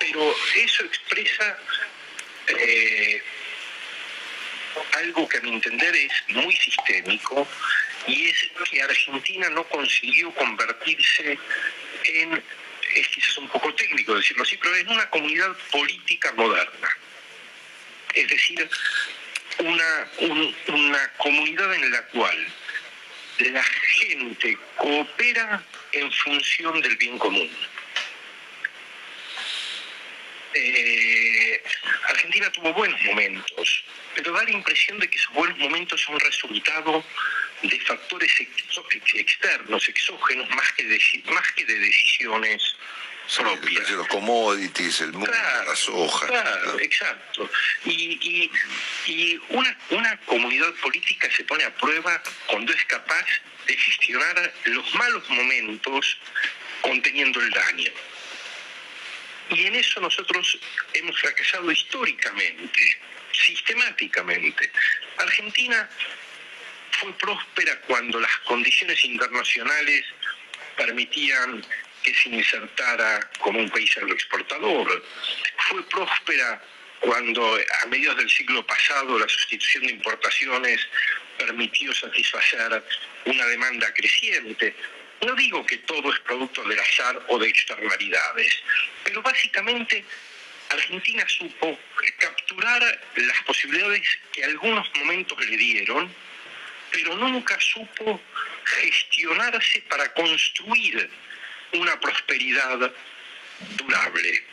Pero eso expresa eh, algo que a mi entender es muy sistémico y es que Argentina no consiguió convertirse en, es quizás un poco técnico decirlo así, pero en una comunidad política moderna. Es decir, una, un- una comunidad en la cual la gente coopera en función del bien común. Eh, Argentina tuvo buenos momentos, pero da la impresión de que esos buenos momentos son resultado de factores externos, exógenos, más que de, más que de decisiones propias. Los commodities, el mundo, la soja. Claro, exacto. Y, y- y una, una comunidad política se pone a prueba cuando es capaz de gestionar los malos momentos conteniendo el daño. Y en eso nosotros hemos fracasado históricamente, sistemáticamente. Argentina fue próspera cuando las condiciones internacionales permitían que se insertara como un país agroexportador. Fue próspera cuando a mediados del siglo pasado la sustitución de importaciones permitió satisfacer una demanda creciente. No digo que todo es producto del azar o de externalidades, pero básicamente Argentina supo capturar las posibilidades que algunos momentos le dieron, pero nunca supo gestionarse para construir una prosperidad durable.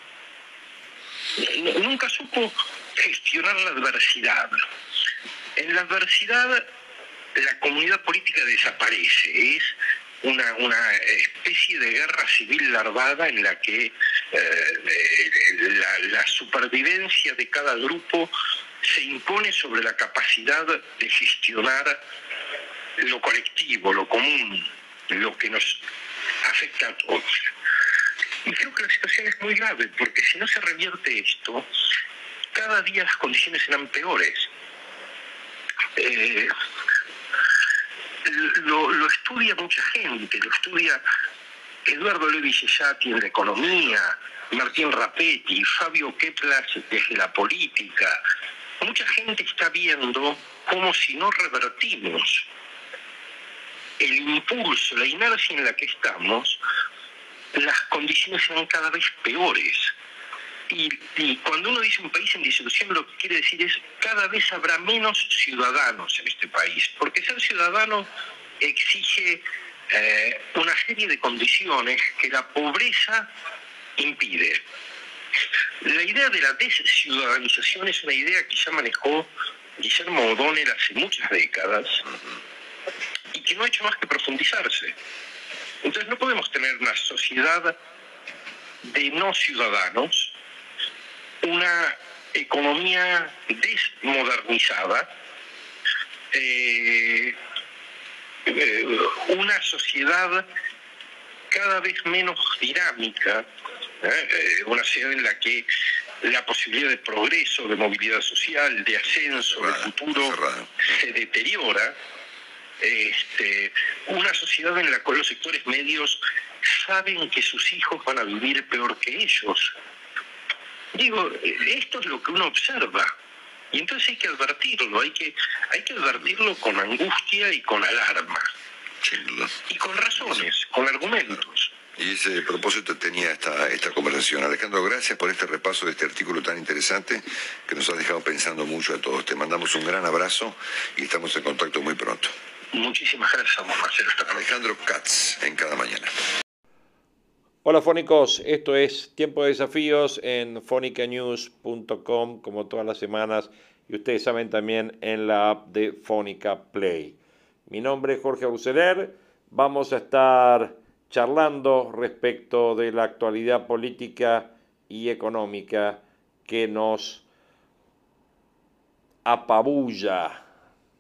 Nunca supo gestionar la adversidad. En la adversidad la comunidad política desaparece, es una, especie de guerra civil larvada en la que eh, la supervivencia de cada grupo se impone sobre la capacidad de gestionar lo colectivo, lo común, lo que nos afecta a todos. Y creo que la situación es muy grave, porque si no se revierte esto, cada día las condiciones serán peores. Eh, lo, estudia mucha gente, lo estudia Eduardo Levi Cesati en la economía, Martín Rapetti, Fabio Keplas desde la política. Mucha gente está viendo cómo si no revertimos el impulso, la inercia en la que estamos, las condiciones serán cada vez peores. Y, cuando uno dice un país en disolución, lo que quiere decir es cada vez habrá menos ciudadanos en este país, porque ser ciudadano exige eh, una serie de condiciones que la pobreza impide. La idea de la desciudadanización es una idea que ya manejó Guillermo O'Donnell hace muchas décadas y que no ha hecho más que profundizarse. Entonces no podemos tener una sociedad de no ciudadanos, una economía desmodernizada, eh, eh, una sociedad cada vez menos dinámica, ¿eh? Eh, una sociedad en la que la posibilidad de progreso, de movilidad social, de ascenso, de futuro se deteriora, este, una sociedad en la cual los sectores medios saben que sus hijos van a vivir peor que ellos. Digo, eh, esto es lo que uno observa. Y entonces hay que advertirlo, hay que, hay que advertirlo con angustia y con alarma. Sin duda. Y con razones, con argumentos. Y ese propósito tenía esta, esta conversación. Alejandro, gracias por este repaso de este artículo tan interesante que nos ha dejado pensando mucho a todos. Te mandamos un gran abrazo y estamos en contacto muy pronto. Muchísimas gracias, Marcelo. Alejandro Katz, en cada mañana. Hola fónicos, esto es Tiempo de Desafíos en fonicanews.com como todas las semanas y ustedes saben también en la app de Fónica Play. Mi nombre es Jorge Bruseler. Vamos a estar charlando respecto de la actualidad política y económica que nos apabulla,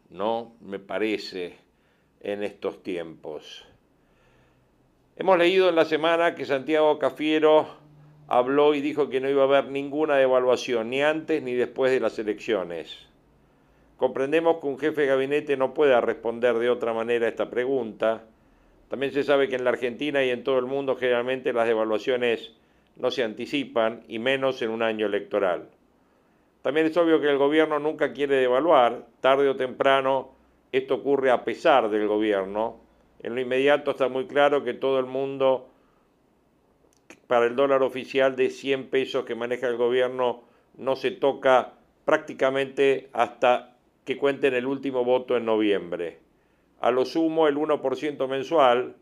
¿no? Me parece, en estos tiempos. Hemos leído en la semana que Santiago Cafiero habló y dijo que no iba a haber ninguna devaluación, ni antes ni después de las elecciones. Comprendemos que un jefe de gabinete no pueda responder de otra manera a esta pregunta. También se sabe que en la Argentina y en todo el mundo generalmente las devaluaciones no se anticipan y menos en un año electoral. También es obvio que el gobierno nunca quiere devaluar, tarde o temprano esto ocurre a pesar del gobierno. En lo inmediato está muy claro que todo el mundo, para el dólar oficial de 100 pesos que maneja el gobierno, no se toca prácticamente hasta que cuenten el último voto en noviembre. A lo sumo el 1% mensual,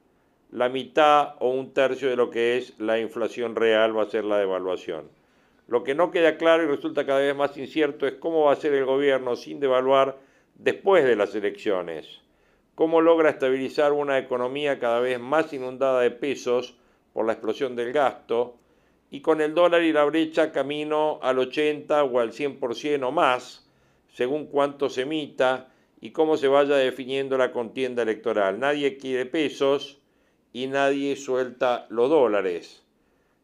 la mitad o un tercio de lo que es la inflación real va a ser la devaluación. Lo que no queda claro y resulta cada vez más incierto es cómo va a ser el gobierno sin devaluar después de las elecciones. Cómo logra estabilizar una economía cada vez más inundada de pesos por la explosión del gasto y con el dólar y la brecha camino al 80 o al 100% o más según cuánto se emita y cómo se vaya definiendo la contienda electoral. Nadie quiere pesos y nadie suelta los dólares.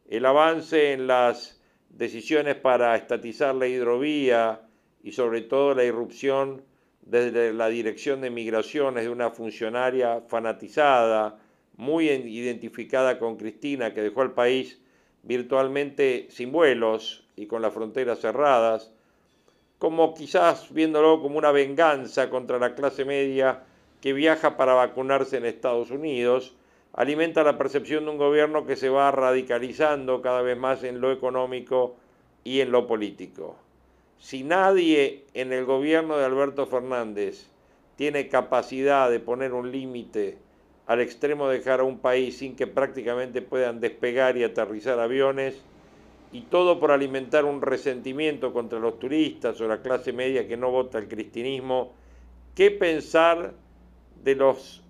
El avance en las decisiones para estatizar la hidrovía y sobre todo la irrupción desde la Dirección de Migraciones de una funcionaria fanatizada, muy identificada con Cristina, que dejó al país virtualmente sin vuelos y con las fronteras cerradas, como quizás viéndolo como una venganza contra la clase media que viaja para vacunarse en Estados Unidos, alimenta la percepción de un gobierno que se va radicalizando cada vez más en lo económico y en lo político. Si nadie en el gobierno de Alberto Fernández tiene capacidad de poner un límite al extremo de dejar a un país sin que prácticamente puedan despegar y aterrizar aviones, y todo por alimentar un resentimiento contra los turistas o la clase media que no vota el cristianismo, ¿qué pensar de los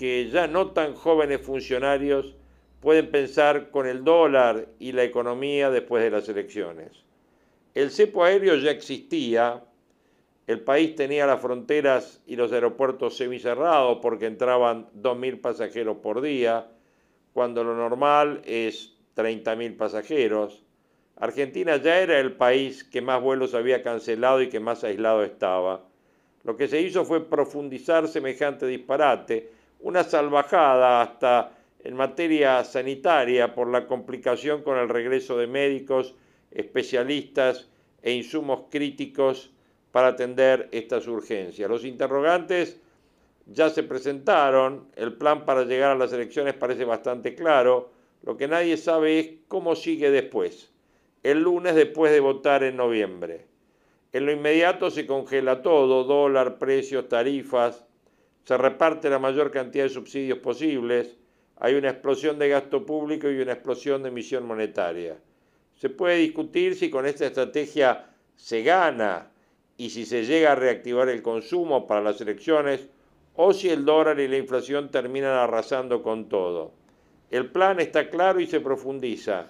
que ya no tan jóvenes funcionarios pueden pensar con el dólar y la economía después de las elecciones? El cepo aéreo ya existía, el país tenía las fronteras y los aeropuertos semicerrados porque entraban 2.000 pasajeros por día, cuando lo normal es 30.000 pasajeros. Argentina ya era el país que más vuelos había cancelado y que más aislado estaba. Lo que se hizo fue profundizar semejante disparate, una salvajada hasta en materia sanitaria por la complicación con el regreso de médicos, especialistas e insumos críticos para atender estas urgencias. Los interrogantes ya se presentaron, el plan para llegar a las elecciones parece bastante claro, lo que nadie sabe es cómo sigue después, el lunes después de votar en noviembre. En lo inmediato se congela todo, dólar, precios, tarifas, se reparte la mayor cantidad de subsidios posibles, hay una explosión de gasto público y una explosión de emisión monetaria. Se puede discutir si con esta estrategia se gana y si se llega a reactivar el consumo para las elecciones o si el dólar y la inflación terminan arrasando con todo. El plan está claro y se profundiza.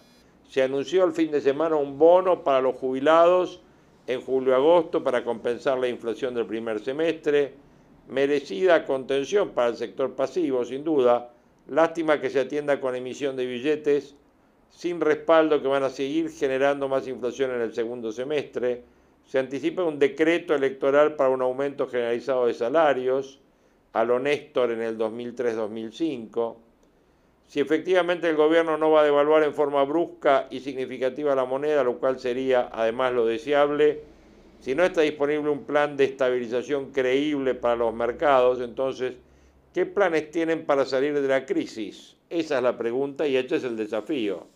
Se anunció el fin de semana un bono para los jubilados en julio-agosto para compensar la inflación del primer semestre. Merecida contención para el sector pasivo, sin duda. Lástima que se atienda con emisión de billetes sin respaldo que van a seguir generando más inflación en el segundo semestre. Se anticipa un decreto electoral para un aumento generalizado de salarios a lo Néstor en el 2003-2005 si efectivamente el gobierno no va a devaluar en forma brusca y significativa la moneda, lo cual sería además lo deseable, si no está disponible un plan de estabilización creíble para los mercados, entonces, ¿qué planes tienen para salir de la crisis? Esa es la pregunta y este es el desafío.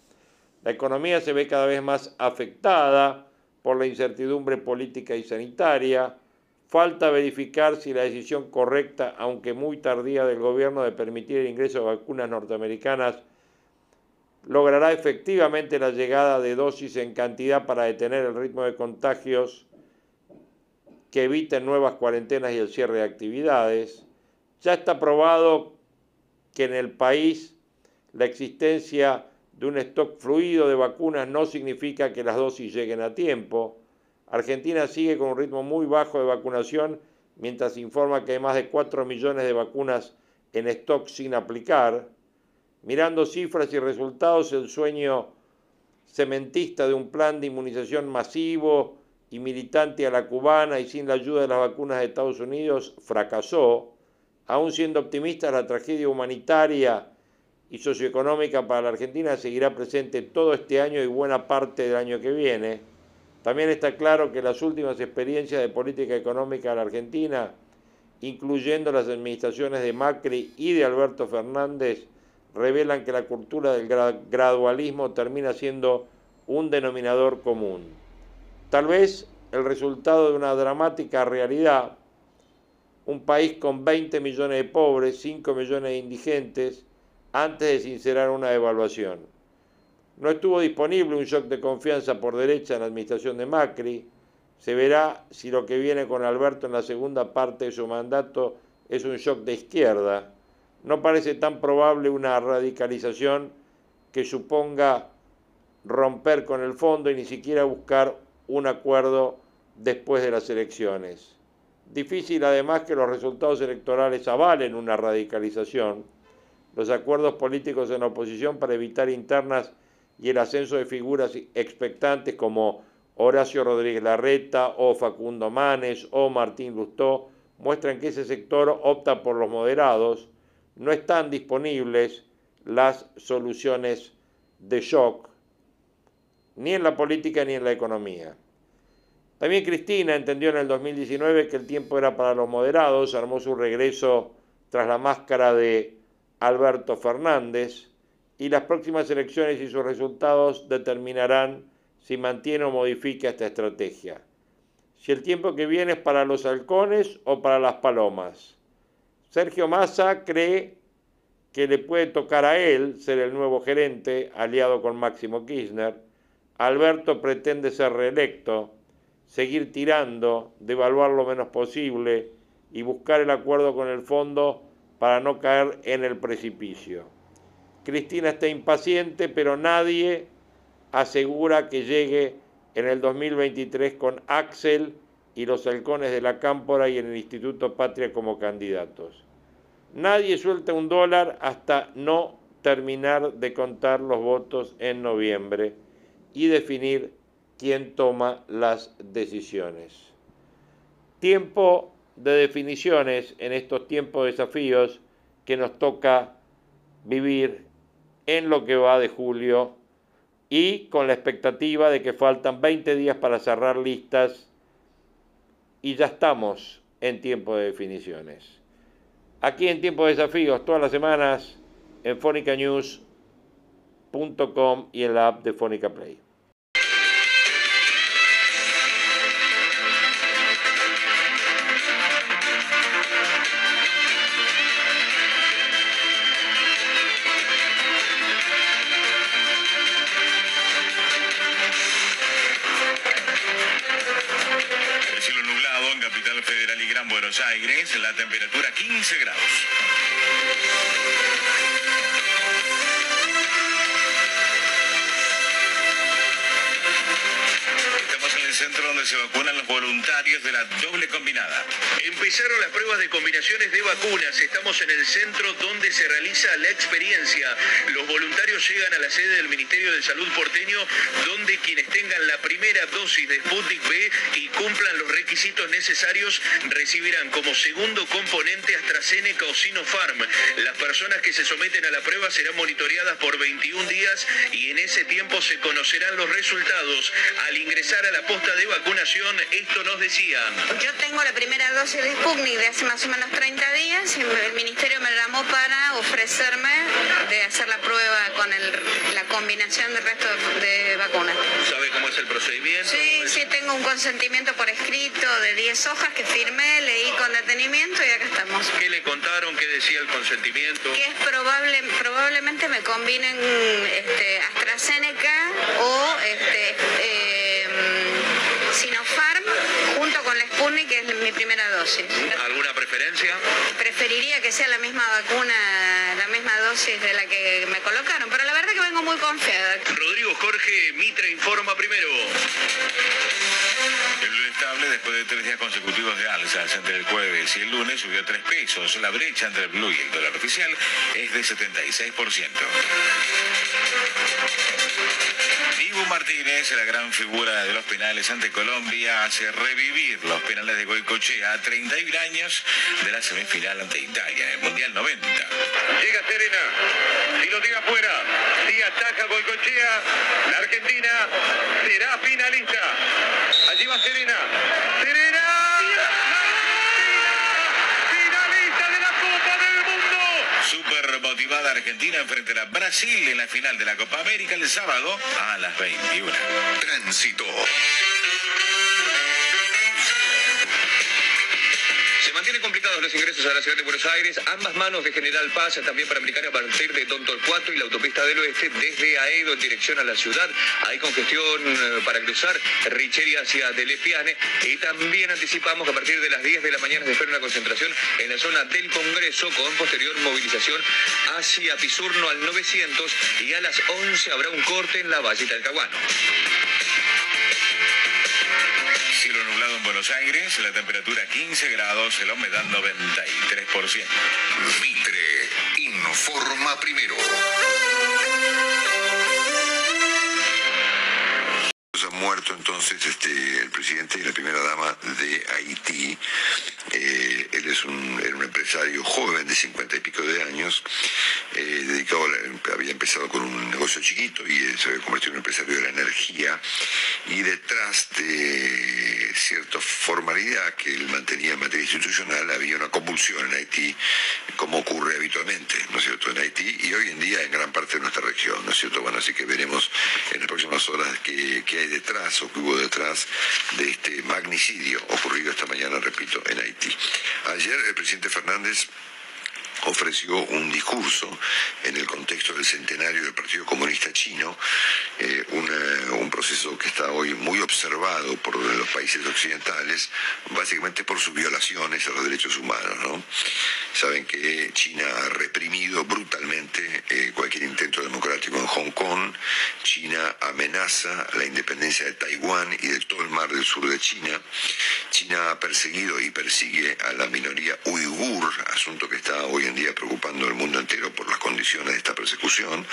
La economía se ve cada vez más afectada por la incertidumbre política y sanitaria, Falta verificar si la decisión correcta, aunque muy tardía, del gobierno de permitir el ingreso de vacunas norteamericanas logrará efectivamente la llegada de dosis en cantidad para detener el ritmo de contagios que eviten nuevas cuarentenas y el cierre de actividades. Ya está probado que en el país la existencia de un stock fluido de vacunas no significa que las dosis lleguen a tiempo. Argentina sigue con un ritmo muy bajo de vacunación mientras informa que hay más de 4 millones de vacunas en stock sin aplicar. Mirando cifras y resultados, el sueño cementista de un plan de inmunización masivo y militante a la cubana y sin la ayuda de las vacunas de Estados Unidos fracasó. Aún siendo optimista, la tragedia humanitaria y socioeconómica para la Argentina seguirá presente todo este año y buena parte del año que viene. También está claro que las últimas experiencias de política económica de la Argentina, incluyendo las administraciones de Macri y de Alberto Fernández, revelan que la cultura del gradualismo termina siendo un denominador común. Tal vez el resultado de una dramática realidad, un país con 20 millones de pobres, 5 millones de indigentes, antes de sincerar una devaluación. No estuvo disponible un shock de confianza por derecha en la administración de Macri. Se verá si lo que viene con Alberto en la segunda parte de su mandato es un shock de izquierda. No parece tan probable una radicalización que suponga romper con el fondo y ni siquiera buscar un acuerdo después de las elecciones. Difícil además que los resultados electorales avalen una radicalización. Los acuerdos políticos en la oposición para evitar internas y el ascenso de figuras expectantes como Horacio Rodríguez Larreta o Facundo Manes o Martín Lustó muestran que ese sector opta por los moderados, no están disponibles las soluciones de shock, ni en la política ni en la economía. También Cristina entendió en el 2019 que el tiempo era para los moderados, armó su regreso tras la máscara de Alberto Fernández, y las próximas elecciones y sus resultados determinarán si mantiene o modifica esta estrategia. Si el tiempo que viene es para los halcones o para las palomas. Sergio Massa cree que le puede tocar a él ser el nuevo gerente, aliado con Máximo Kirchner. Alberto pretende ser reelecto, seguir tirando, devaluar lo menos posible y buscar el acuerdo con el fondo para no caer en el precipicio. Cristina está impaciente, pero nadie asegura que llegue en el 2023 con Axel y los halcones de la Cámpora y en el Instituto Patria como candidatos. Nadie suelta un dólar hasta no terminar de contar los votos en noviembre y definir quién toma las decisiones. Tiempo de definiciones en estos tiempos de desafíos que nos toca vivir en lo que va de julio y con la expectativa de que faltan 20 días para cerrar listas y ya estamos en tiempo de definiciones. Aquí en Tiempo de Desafíos, todas las semanas en fonicanews.com y en la app de Fónica Play. De vacunas. Estamos en el centro donde se realiza la experiencia. Los voluntarios llegan a la sede del Ministerio de Salud porteño, donde quienes tengan la primera dosis de Sputnik B y cumplan los requisitos necesarios recibirán como segundo componente AstraZeneca o Sinopharm. Las personas que se someten a la prueba serán monitoreadas por 21 días y en ese tiempo se conocerán los resultados. Al ingresar a la posta de vacunación, esto nos decían. Yo tengo la primera dosis de Sputnik de hace más o menos 30 días y el ministerio me llamó para ofrecerme de hacer la prueba con la combinación del resto de vacunas. ¿Sabe cómo es el procedimiento? Sí, sí, tengo un consentimiento por escrito de 10 hojas que firmé, leí con detenimiento y acá estamos. ¿Qué le contaron? ¿Qué decía el consentimiento? Que es probable, probablemente me combinen este, AstraZeneca o este, eh, Sinopharm junto con la Sputnik, que es mi primera dosis. ¿Alguna preferencia? Preferiría que sea la misma vacuna, la misma dosis de la que me colocaron, pero la verdad que vengo muy confiada. Rodrigo Jorge Mitre informa primero. El blue estable después de tres días consecutivos de alzas entre el jueves y el lunes subió tres pesos. La brecha entre el blue y el dólar oficial es de 76%. Dibu Martínez, la gran figura de los penales ante Colombia, hace revivir los penales de Goicochea a 31 años de la semifinal ante Italia en el Mundial 90. Llega Serena. Si lo tira afuera. Si ataca Goicochea. La Argentina será finalista. Allí va Serena. Serena. Motivada Argentina enfrentará a Brasil en la final de la Copa América el sábado a las 21. Tránsito. Se mantienen complicados los ingresos a la ciudad de Buenos Aires, ambas manos de General Paz, también Panamericana a partir de Don Torcuato y la autopista del oeste desde Aedo en dirección a la ciudad. Hay congestión eh, para cruzar Richeri hacia Delepiane y también anticipamos que a partir de las 10 de la mañana se espera una concentración en la zona del Congreso con posterior movilización hacia Pisurno al 900 y a las 11 habrá un corte en la Valle Talcahuano. Buenos Aires, la temperatura 15 grados, la humedad 93%. Mitre informa primero. Ha muerto entonces este, el presidente y la primera dama de Haití. Eh, él es un, era un empresario joven de cincuenta y pico de años, eh, dedicado, había empezado con un negocio chiquito y se había convertido en un empresario de la energía. Y detrás de cierta formalidad que él mantenía en materia institucional, había una convulsión en Haití, como ocurre habitualmente, ¿no es cierto?, en Haití y hoy en día en gran parte de nuestra región, ¿no es cierto? Bueno, así que veremos en las próximas horas qué hay detrás o qué hubo detrás de este magnicidio ocurrido esta mañana, repito, en Haití. Ayer el presidente Fernández ofreció un discurso en el contexto del centenario del Partido Comunista Chino, eh, un proceso que está hoy muy observado por los países occidentales, básicamente por sus violaciones a los derechos humanos. ¿no? Saben que China ha reprimido brutalmente eh, cualquier intento democrático en Hong Kong, China amenaza la independencia de Taiwán y de todo el mar del sur de China, China ha perseguido y persigue a la minoría uigur, asunto que está hoy en día preocupando al mundo entero por las condiciones de esta persecución.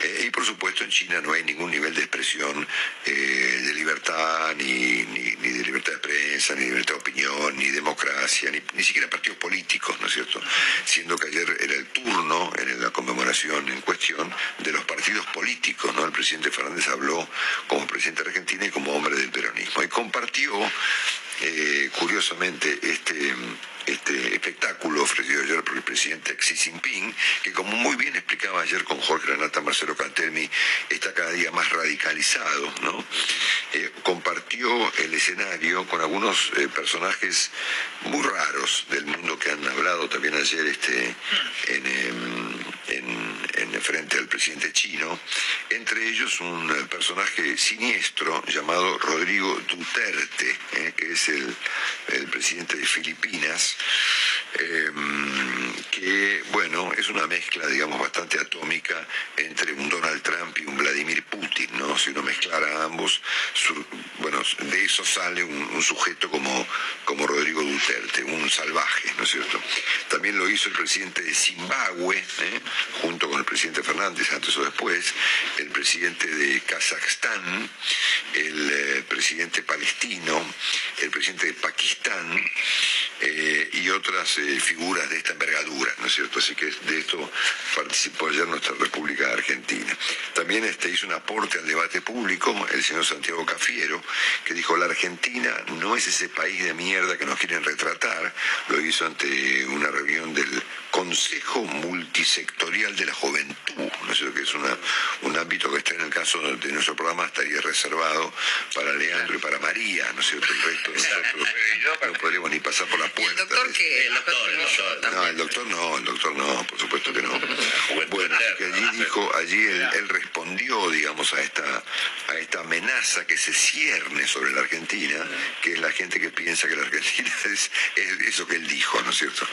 Eh, y por supuesto en China no hay ningún nivel de expresión eh, de libertad, ni, ni- de libertad de prensa, ni libertad de opinión, ni democracia, ni, ni siquiera partidos políticos, ¿no es cierto? Siendo que ayer era el turno en la conmemoración en cuestión de los partidos políticos, ¿no? El presidente Fernández habló como presidente de Argentina y como hombre del peronismo y compartió eh, curiosamente este, este espectáculo ofrecido ayer por el presidente Xi Jinping, que como muy bien explicaba ayer con Jorge Renata Marcelo Cantelmi, está cada día más radicalizado, ¿no? Eh, compartió el escenario con algunos eh, personajes muy raros del mundo que han hablado también ayer este, en, em, en- en frente al presidente chino, entre ellos un personaje siniestro llamado Rodrigo Duterte, eh, que es el presidente de Filipinas, em, que, bueno, es una mezcla, digamos, bastante atómica entre un Donald Trump y un Vladimir Putin, ¿no? Si uno mezclara a ambos, bueno, de eso sale un, un sujeto como, como Rodrigo Duterte, un salvaje, ¿no es cierto? También lo hizo el presidente de Zimbabue, ¿eh? junto con el presidente Fernández, antes o después, el presidente de Kazajstán, el eh, presidente palestino, el presidente de Pakistán eh, y otras eh, figuras de esta envergadura, ¿no es cierto? Así que de esto participó ayer nuestra República Argentina. También este, hizo un aporte al debate público el señor Santiago Cafiero, que dijo, la Argentina no es ese país de mierda que nos quieren retratar, lo hizo ante una reunión del Consejo Multisectorial de la Juventud, ¿no es cierto? Que es una, un ámbito que está en el caso de nuestro programa, estaría reservado para Leandro y para María, ¿no es cierto? El resto de nosotros no podríamos ni pasar por la puerta. Doctor? El doctor, el doctor. No, el doctor no, el doctor no, por supuesto que no. Bueno, que allí dijo, allí él, él respondió, digamos, a esta, a esta amenaza que se cierne sobre la Argentina, que es la gente que piensa que la Argentina es, es eso que él dijo, ¿no es cierto?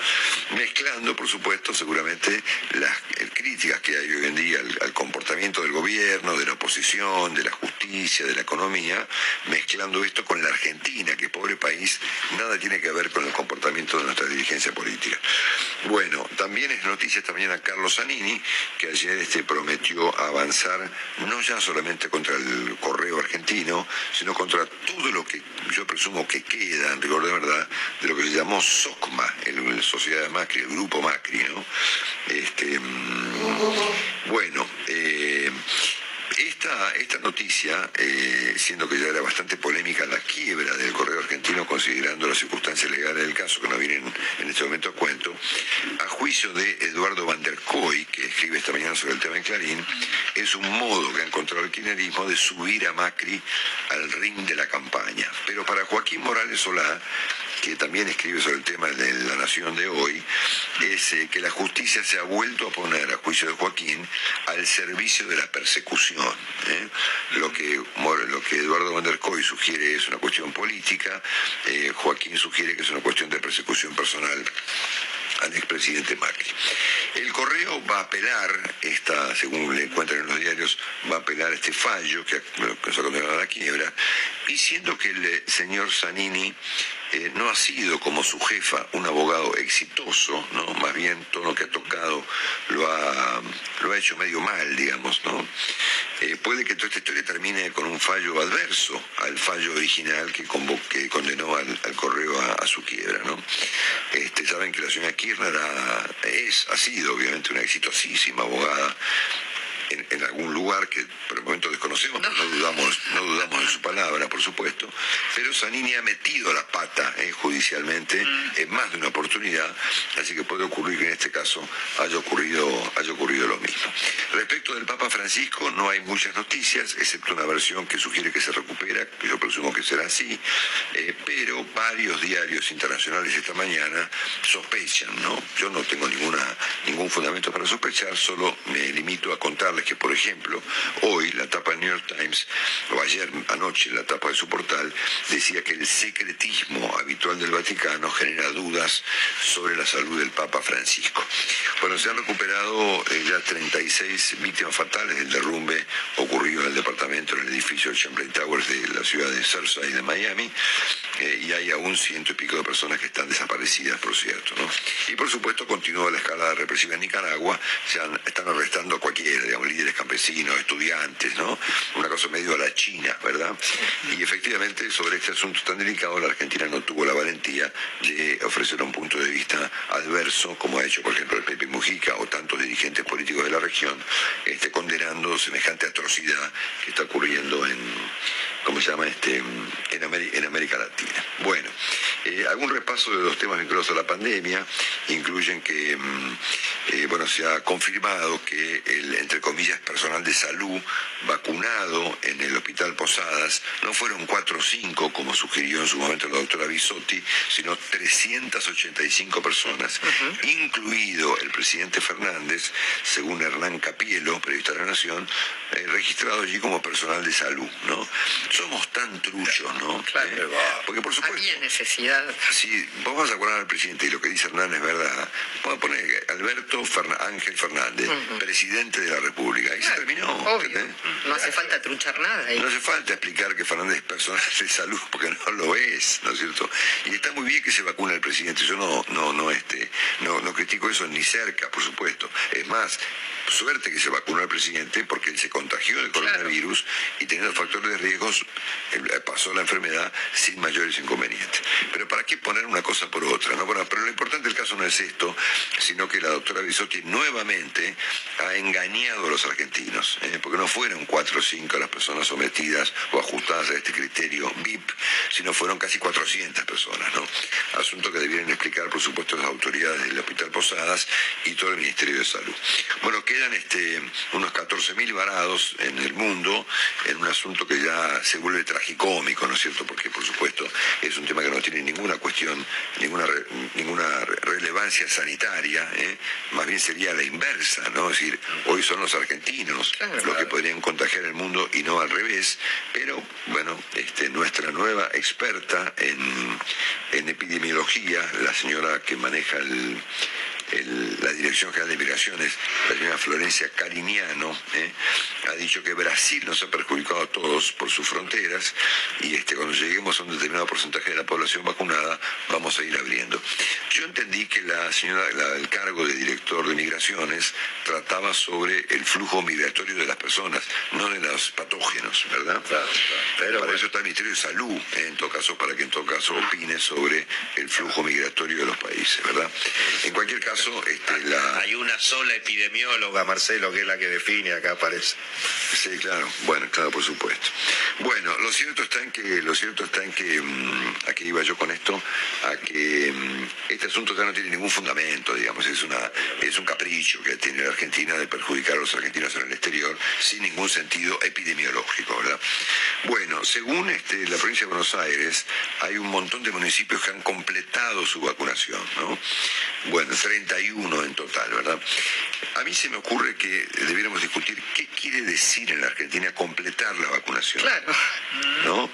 Mezclando, por supuesto, seguramente las eh, críticas que hay hoy en día al, al comportamiento del gobierno, de la oposición, de la justicia, de la economía, mezclando esto con la Argentina, que pobre país, nada tiene que ver con el comportamiento de nuestra dirigencia política. Bueno, también es noticia esta mañana Carlos Zanini, que ayer este, prometió avanzar no ya solamente contra el correo argentino, sino contra todo lo que yo presumo que queda, en rigor de verdad, de lo que se llamó SOCMA, el, el Sociedad de Macri, el grupo Macri, ¿no? Este, mm, bueno, eh, esta, esta noticia, eh, siendo que ya era bastante polémica la quiebra del correo argentino, considerando las circunstancias legales del caso, que no vienen en este momento a cuento, a juicio de Eduardo Van que escribe esta mañana sobre el tema en Clarín, es un modo que ha encontrado el kirchnerismo de subir a Macri al ring de la campaña. Pero para Joaquín Morales Solá, que también escribe sobre el tema de la nación de hoy, es eh, que la justicia se ha vuelto a poner, a juicio de Joaquín, al servicio de la persecución. ¿Eh? Lo, que, lo que Eduardo Van sugiere es una cuestión política, eh, Joaquín sugiere que es una cuestión de persecución personal al expresidente Macri. El correo va a apelar, esta, según le encuentran en los diarios, va a apelar este fallo que, que se ha condenado a la quiebra, diciendo que el eh, señor Zanini eh, no ha sido como su jefa un abogado exitoso, ¿no? más bien todo lo que ha tocado lo ha, lo ha hecho medio mal, digamos. ¿no? Eh, puede que toda esta historia termine con un fallo adverso al fallo original que, que condenó al, al correo a, su quiebra. ¿no? Este, saben que la señora Kirchner es, ha sido obviamente una exitosísima abogada en, en algún lugar que por el momento desconocemos, pero no dudamos, no dudamos de su palabra, por supuesto, pero Zanini ha metido la pata eh, judicialmente en más de una oportunidad, así que puede ocurrir que en este caso haya ocurrido, haya ocurrido lo mismo. Respecto del Papa Francisco, no hay muchas noticias, excepto una versión que sugiere que se recupera, que yo presumo que será así, eh, pero varios diarios internacionales esta mañana sospechan, ¿no? Yo no tengo ninguna, ningún fundamento para sospechar, solo me limito a contarles que, por ejemplo, hoy la tapa del New York Times, o ayer anoche la tapa de su portal, decía que el secretismo habitual del Vaticano genera dudas sobre la salud del Papa Francisco. Bueno, se han recuperado eh, ya 36 víctimas fatales del derrumbe ocurrido en el departamento, en el edificio Champlain Towers de la ciudad de Surfside de Miami, eh, y hay aún ciento y pico de personas que están desaparecidas, por cierto. Y por supuesto continúa la escalada represiva en Nicaragua, se están arrestando a cualquiera, digamos, líderes campesinos, estudiantes, ¿no? Una cosa medio a la China, ¿verdad? Y efectivamente sobre este asunto tan delicado la Argentina no tuvo la valentía de ofrecer un punto de vista adverso, como ha hecho por ejemplo el Pepe Mujica o tantos dirigentes políticos de la región, este, condenando semejante atrocidad que está ocurriendo en, ¿cómo se llama? Este, en, Ameri- en América Latina. Bueno, eh, algún repaso de los temas vinculados a la pandemia incluyen que, mm, eh, bueno, se ha confirmado que el, entre comillas, personal de salud vacunado en el Hospital Posadas no fueron 4 o 5, como sugirió en su momento la doctora Bisotti, sino 385 personas, incluido el presidente Fernández, según Hernán Capielo, periodista de la Nación, eh, registrado allí como personal de salud, ¿no? Somos tan truchos, ¿no? Eh, porque por supuesto... Había necesidad. Si vos vas a acordar al presidente y lo que dice Hernán es verdad, vamos a poner Alberto Ángel Fernández, presidente de la República. Ahí se terminó. ¿entendés? No hace falta truchar nada. ahí. No hace falta explicar que Fernández es personal de salud, porque no lo es, ¿no es cierto? Y está muy bien que se vacune el presidente. Yo no, no, no, este, no, no critico eso ni cerca, por supuesto. Es más, suerte que se vacunó el presidente porque él se contagió del coronavirus y teniendo factores de riesgos eh, pasó la enfermedad sin mayores inconvenientes. Pero ¿para qué poner una cosa por otra? No? Bueno, pero lo importante del caso no es esto, sino que la doctora Bisotti nuevamente ha engañado a los argentinos, ¿eh? porque no fueron cuatro o cinco las personas sometidas o ajustadas a este criterio VIP, sino fueron casi 400 personas, ¿no? Asunto que debieron explicar, por supuesto, las autoridades del Hospital Posadas y todo el Ministerio de Salud. Bueno, quedan este, unos 14.000 varados en el mundo en un asunto que ya se vuelve tragicómico, ¿no es cierto? Porque, por supuesto, es un tema que no tiene ninguna cuestión, ninguna, ninguna re- relevancia sanitaria, ¿eh? más bien sería la inversa, ¿no? Es decir, hoy son los argentinos los que podrían contagiar el mundo y no al revés, pero bueno, este, nuestra nueva experta en, en epidemiología, la señora que maneja el, el- la Dirección General de Migraciones, la señora Florencia Cariñano, ¿eh? ha dicho que Brasil nos ha perjudicado a todos por sus fronteras y este, cuando lleguemos a un determinado porcentaje de la población vacunada vamos a ir abriendo. Yo entendí que la señora, la- el cargo de director de migraciones trataba sobre el flujo migratorio de las personas, no de los patógenos, ¿verdad? Pero para eso está el Ministerio de Salud, ¿eh? en todo caso, para que en todo caso opine sobre el flujo migratorio de los países, ¿verdad? En cualquier caso, este, la... Hay una sola epidemióloga, Marcelo, que es la que define acá, parece. Sí, claro, bueno, claro, por supuesto. Bueno, lo cierto está en que, lo cierto está en que, mm, a qué iba yo con esto, a que mm, este asunto ya no tiene ningún fundamento, digamos, es una, es un capricho que tiene la Argentina de perjudicar a los argentinos en el exterior sin ningún sentido epidemiológico, ¿verdad? Bueno, según este, la provincia de Buenos Aires, hay un montón de municipios que han completado su vacunación, ¿no? Bueno, 31 en total, ¿verdad? A mí se me ocurre que debiéramos discutir qué quiere decir en la Argentina completar la vacunación. Claro. ¿No?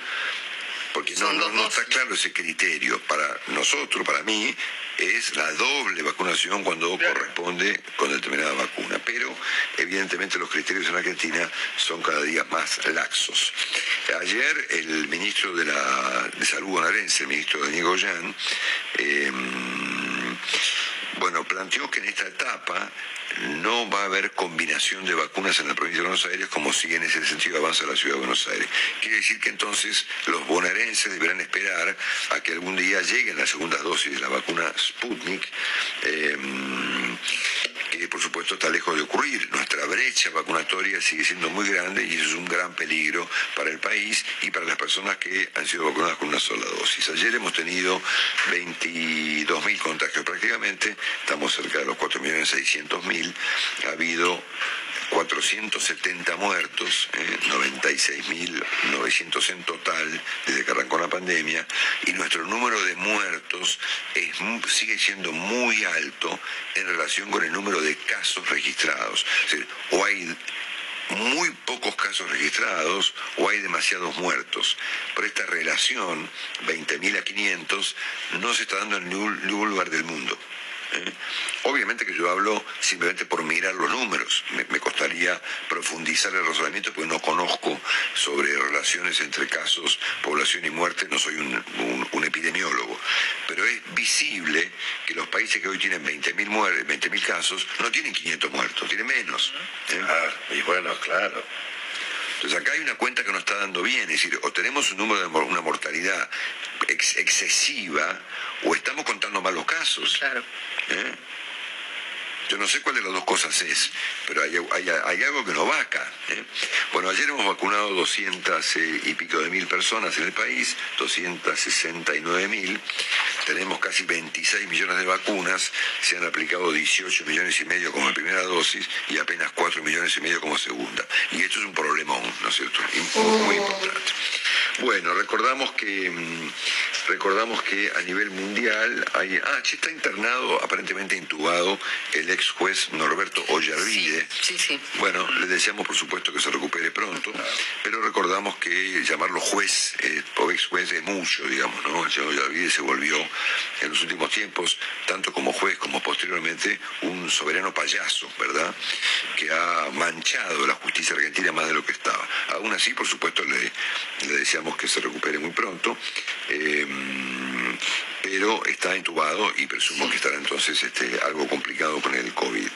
Porque no, no, no está claro ese criterio. Para nosotros, para mí, es la doble vacunación cuando corresponde con determinada vacuna. Pero, evidentemente, los criterios en la Argentina son cada día más laxos. Ayer, el ministro de, la, de Salud bonaerense, el ministro Daniel Goyan, eh, bueno, planteó que en esta etapa no va a haber combinación de vacunas en la provincia de Buenos Aires como si en ese sentido avanza la ciudad de Buenos Aires. Quiere decir que entonces los bonaerenses deberán esperar a que algún día lleguen las segundas dosis de la vacuna Sputnik, eh, por supuesto está lejos de ocurrir. Nuestra brecha vacunatoria sigue siendo muy grande y eso es un gran peligro para el país y para las personas que han sido vacunadas con una sola dosis. Ayer hemos tenido 22.000 contagios prácticamente, estamos cerca de los 4.600.000, ha habido 470 muertos, eh, 96.900 en total desde que arrancó la pandemia, y nuestro número de muertos sigue siendo muy alto en relación con el número de casos registrados. O hay muy pocos casos registrados o hay demasiados muertos. Por esta relación, 20.000 a 500, no se está dando en ningún lugar del mundo. Obviamente que yo hablo simplemente por mirar los números. Me, costaría profundizar el razonamiento porque no conozco sobre relaciones entre casos, población y muerte, no soy un, epidemiólogo. Pero es visible que los países que hoy tienen 20.000 muer- 20.000 casos no tienen 500 muertos, tienen menos. ¿eh? y bueno, claro. Entonces acá hay una cuenta que no está dando bien, es decir, o tenemos un número de una mortalidad ex- excesiva o estamos contando mal los casos. ¿Eh? Yo no sé cuál de las dos cosas es, pero hay, hay- hay algo que no va acá. ¿eh? Bueno, ayer hemos vacunado 200 eh, y pico de mil personas en el país, 269 mil. Tenemos casi 26 millones de vacunas, se han aplicado 18 millones y medio como primera dosis y apenas 4 millones y medio como segunda. Y esto es un problemón, ¿no es cierto? Muy, muy importante. Bueno, recordamos que mm, recordamos que a nivel mundial hay ah, está internado, aparentemente intubado, el ex juez Norberto Ollarvide. Sí, sí. Bueno, le deseamos por supuesto que se recupere pronto, pero recordamos que llamarlo juez eh, o ex juez es mucho, digamos, ¿no? El señor Ollarvide se volvió en los últimos tiempos, tanto como juez como posteriormente, un soberano payaso, ¿verdad? Que ha manchado la justicia argentina más de lo que estaba. Aún así, por supuesto, le, le deseamos que se recupere muy pronto. eh, pero está intubado y presumo que estará entonces este, algo complicado con el COVID.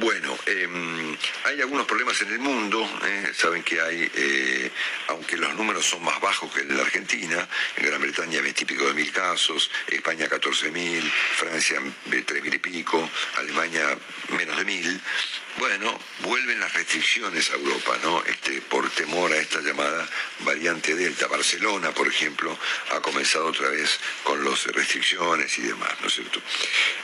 Bueno, em, hay algunos problemas en el mundo. ¿eh? Saben que hay, eh, aunque los números son más bajos que en la Argentina, en Gran Bretaña 20 y pico de mil casos, España 14 mil, Francia 3 mil y pico, Alemania menos de mil. Bueno, vuelven las restricciones a Europa, ¿no? Este, por temor a esta llamada variante Delta. Barcelona, por ejemplo, ha comenzado otra vez con las restricciones y demás, ¿no es cierto?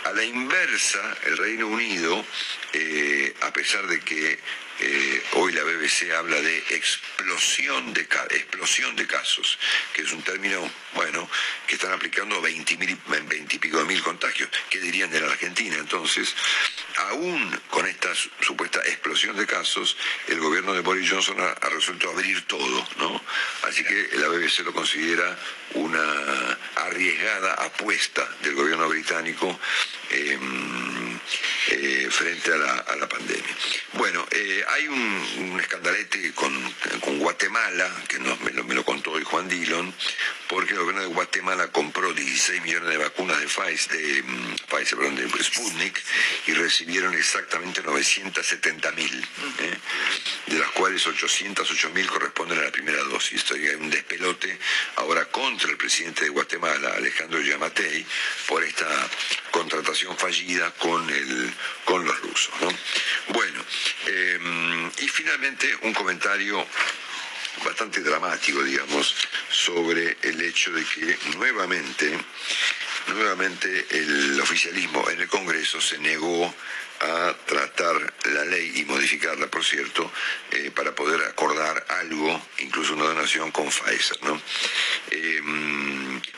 A la inversa, el Reino Unido, eh, a pesar de que eh, hoy la BBC habla de explosión de, explosión de casos, que es un término, bueno, que están aplicando 20, mil, 20 y pico de mil contagios. ¿Qué dirían de la Argentina? Entonces, aún con esta su- supuesta explosión de casos, el gobierno de Boris Johnson ha, ha resuelto abrir todo, ¿no? Así que la BBC lo considera una arriesgada apuesta del gobierno británico em, eh, frente a la, a la pandemia. Bueno, eh, hay un, un escandalete con, con Guatemala, que me, lo, me lo contó hoy Juan Dillon, porque el gobierno de Guatemala compró 16 millones de vacunas de Pfizer, de, mm, Pfizer, perdón, de Sputnik, y recibieron exactamente 970 mil, ¿eh? de las cuales 808 mil corresponden a la primera dosis. Esto hay un despelote ahora contra el presidente de Guatemala, Alejandro Yamatei, por esta contratación fallida con, el, con los rusos. ¿no? Bueno, eh, y finalmente un comentario bastante dramático, digamos, sobre el hecho de que nuevamente, nuevamente el oficialismo en el Congreso se negó a tratar la ley y modificarla, por cierto, eh, para poder acordar algo, incluso una donación con Pfizer, ¿no? Eh,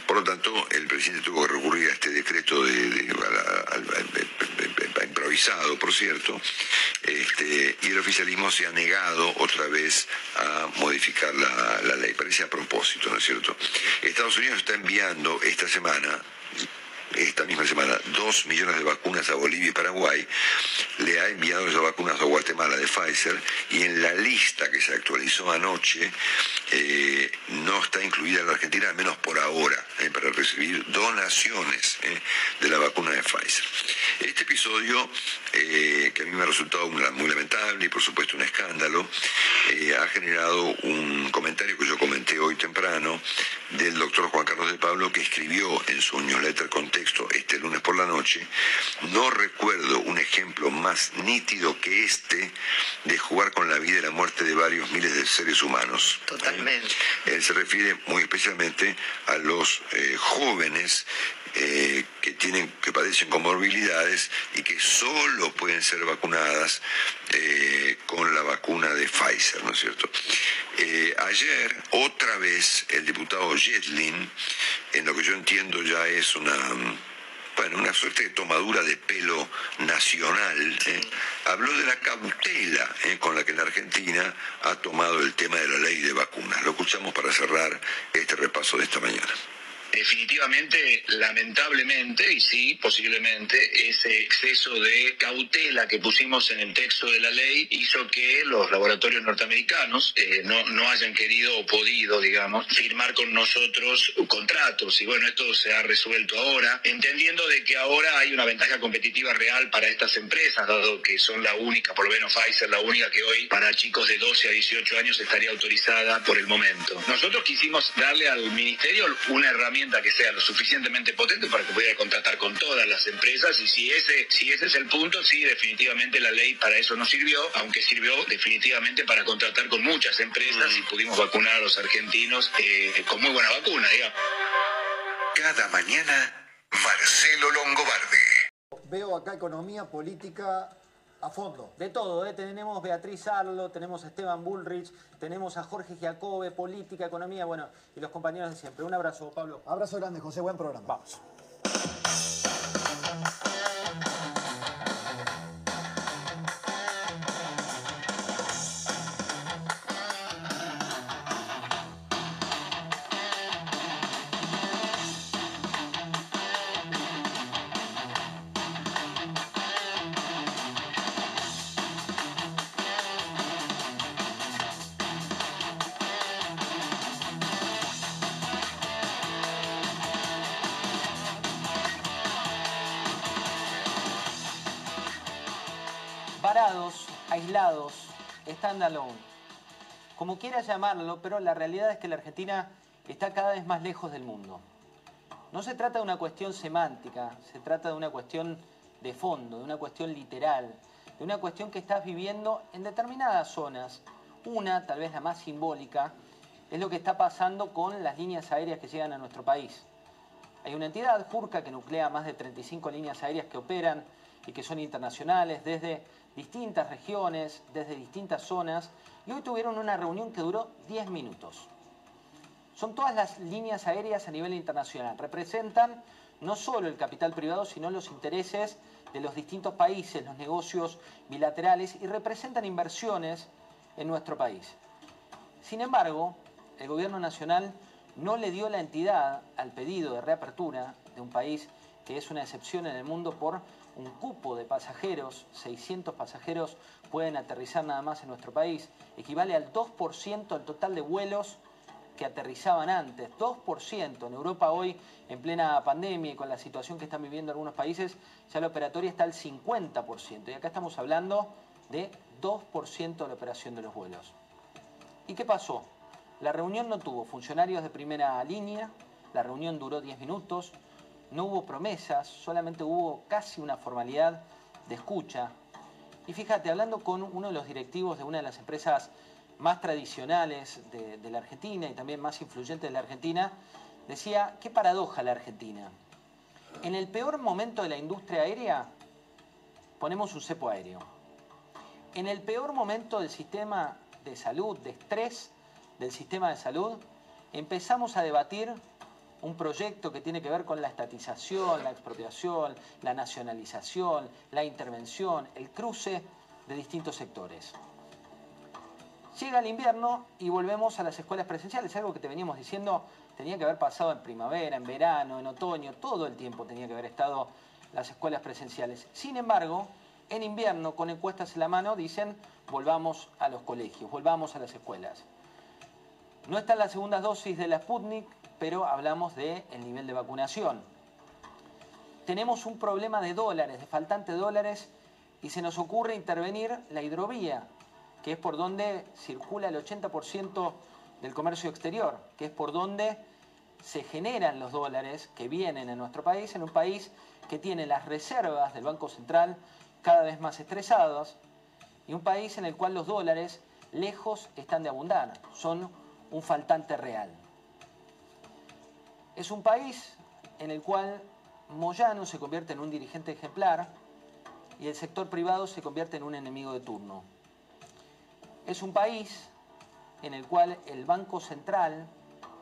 por lo tanto, el presidente tuvo que recurrir a este decreto de, de- improvisado, por cierto, este, y el oficialismo se ha negado otra vez a modificar la, la ley. Parece a propósito, ¿no es cierto? Estados Unidos está enviando esta semana esta misma semana dos millones de vacunas a Bolivia y Paraguay, le ha enviado esas vacunas a Guatemala de Pfizer y en la lista que se actualizó anoche eh, no está incluida la Argentina, al menos por ahora, eh, para recibir donaciones eh, de la vacuna de Pfizer. Este episodio, que a mí me ha resultado muy, lamentable y por supuesto un escándalo, ha generado un comentario que yo comenté hoy temprano del doctor Juan Carlos de Pablo que escribió en su newsletter Contexto este lunes por la noche, no recuerdo un ejemplo más nítido que este de jugar con la vida y la muerte de varios miles de seres humanos. Totalmente. Él se refiere muy especialmente a los eh, jóvenes eh, que tienen que padecen comorbilidades y que solo pueden ser vacunadas eh, con la vacuna de Pfizer, ¿no es cierto? Eh, ayer, otra vez, el diputado Jetlin, en lo que yo entiendo ya es una bueno, una suerte de tomadura de pelo nacional, ¿eh? habló de la cautela ¿eh? con la que la Argentina ha tomado el tema de la ley de vacunas. Lo escuchamos para cerrar este repaso de esta mañana. Definitivamente, lamentablemente, y sí, posiblemente, ese exceso de cautela que pusimos en el texto de la ley hizo que los laboratorios norteamericanos eh, no, no hayan querido o podido, digamos, firmar con nosotros contratos. Y bueno, esto se ha resuelto ahora, entendiendo de que ahora hay una ventaja competitiva real para estas empresas, dado que son la única, por lo menos Pfizer, la única que hoy para chicos de 12 a 18 años estaría autorizada por el momento. Nosotros quisimos darle al ministerio una herramienta que sea lo suficientemente potente para que pudiera contratar con todas las empresas y si ese, si ese es el punto, sí, definitivamente la ley para eso no sirvió, aunque sirvió definitivamente para contratar con muchas empresas y pudimos vacunar a los argentinos eh, con muy buena vacuna, digamos. Cada mañana, Marcelo Longobardi. Veo acá economía política a fondo. De todo, ¿eh? tenemos Beatriz Arlo, tenemos a Esteban Bullrich, tenemos a Jorge Giacobbe, política, economía, bueno, y los compañeros de siempre. Un abrazo, Pablo. Abrazo grande, José, buen programa. Vamos. Como quiera llamarlo, pero la realidad es que la Argentina está cada vez más lejos del mundo. No se trata de una cuestión semántica, se trata de una cuestión de fondo, de una cuestión literal, de una cuestión que estás viviendo en determinadas zonas. Una, tal vez la más simbólica, es lo que está pasando con las líneas aéreas que llegan a nuestro país. Hay una entidad, Jurca, que nuclea más de 35 líneas aéreas que operan y que son internacionales desde distintas regiones, desde distintas zonas, y hoy tuvieron una reunión que duró 10 minutos. Son todas las líneas aéreas a nivel internacional. Representan no solo el capital privado, sino los intereses de los distintos países, los negocios bilaterales y representan inversiones en nuestro país. Sin embargo, el gobierno nacional no le dio la entidad al pedido de reapertura de un país que es una excepción en el mundo por un cupo de pasajeros, 600 pasajeros pueden aterrizar nada más en nuestro país, equivale al 2% del total de vuelos que aterrizaban antes, 2%. En Europa hoy, en plena pandemia y con la situación que están viviendo algunos países, ya la operatoria está al 50%. Y acá estamos hablando de 2% de la operación de los vuelos. ¿Y qué pasó? La reunión no tuvo funcionarios de primera línea, la reunión duró 10 minutos, no hubo promesas, solamente hubo casi una formalidad de escucha. Y fíjate, hablando con uno de los directivos de una de las empresas más tradicionales de, la Argentina y también más influyentes de la Argentina, decía, qué paradoja la Argentina. En el peor momento de la industria aérea, ponemos un cepo aéreo. En el peor momento del sistema de salud, de estrés del sistema de salud, empezamos a debatir un proyecto que tiene que ver con la estatización, la expropiación, la nacionalización, la intervención, el cruce de distintos sectores. Llega el invierno y volvemos a las escuelas presenciales, algo que te veníamos diciendo tenía que haber pasado en primavera, en verano, en otoño, todo el tiempo tenía que haber estado las escuelas presenciales. Sin embargo, en invierno, con encuestas en la mano, dicen volvamos a los colegios, volvamos a las escuelas. No están las segundas dosis de la Sputnik, pero hablamos del nivel de vacunación. Tenemos un problema de dólares, de faltante de dólares, y se nos ocurre intervenir la hidrovía, que es por donde circula el 80% del comercio exterior, que es por donde se generan los dólares que vienen a nuestro país, en un país que tiene las reservas del Banco Central cada vez más estresadas, y un país en el cual los dólares lejos están de abundar, son un faltante real. Es un país en el cual Moyano se convierte en un dirigente ejemplar y el sector privado se convierte en un enemigo de turno. Es un país en el cual el Banco Central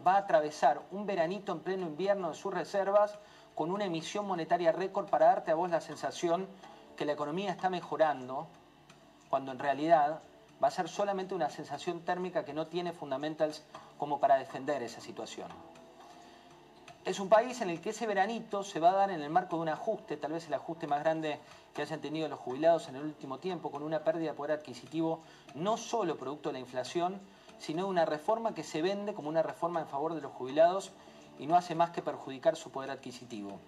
va a atravesar un veranito en pleno invierno de sus reservas con una emisión monetaria récord para darte a vos la sensación que la economía está mejorando, cuando en realidad va a ser solamente una sensación térmica que no tiene fundamentals como para defender esa situación. Es un país en el que ese veranito se va a dar en el marco de un ajuste, tal vez el ajuste más grande que hayan tenido los jubilados en el último tiempo, con una pérdida de poder adquisitivo no solo producto de la inflación, sino de una reforma que se vende como una reforma en favor de los jubilados y no hace más que perjudicar su poder adquisitivo.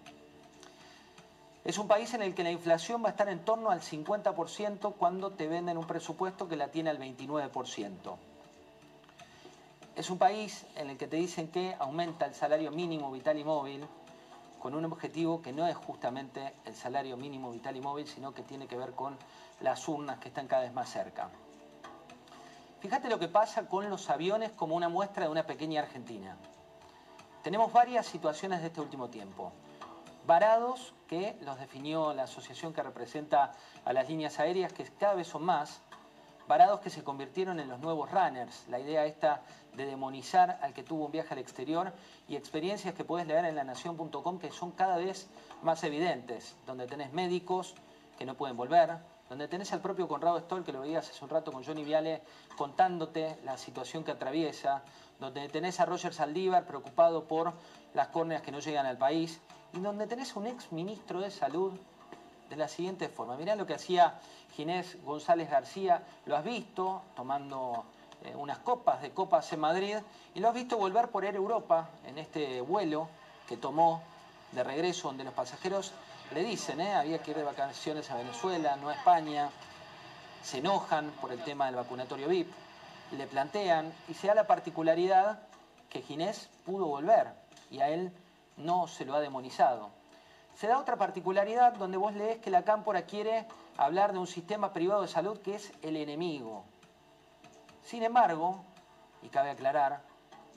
Es un país en el que la inflación va a estar en torno al 50% cuando te venden un presupuesto que la tiene al 29%. Es un país en el que te dicen que aumenta el salario mínimo vital y móvil con un objetivo que no es justamente el salario mínimo vital y móvil, sino que tiene que ver con las urnas que están cada vez más cerca. Fíjate lo que pasa con los aviones como una muestra de una pequeña Argentina. Tenemos varias situaciones de este último tiempo varados que los definió la asociación que representa a las líneas aéreas, que cada vez son más, varados que se convirtieron en los nuevos runners, la idea esta de demonizar al que tuvo un viaje al exterior y experiencias que puedes leer en lanación.com que son cada vez más evidentes, donde tenés médicos que no pueden volver, donde tenés al propio Conrado Stoll, que lo veías hace un rato con Johnny Viale, contándote la situación que atraviesa, donde tenés a Roger Saldívar preocupado por las córneas que no llegan al país, y donde tenés un ex ministro de Salud de la siguiente forma. Mirá lo que hacía Ginés González García, lo has visto tomando eh, unas copas de copas en Madrid y lo has visto volver por Europa en este vuelo que tomó de regreso donde los pasajeros le dicen, eh, había que ir de vacaciones a Venezuela, no a España. se enojan por el tema del vacunatorio VIP, le plantean y se da la particularidad que Ginés pudo volver y a él no se lo ha demonizado. Se da otra particularidad donde vos lees que la Cámpora quiere hablar de un sistema privado de salud que es el enemigo. Sin embargo, y cabe aclarar,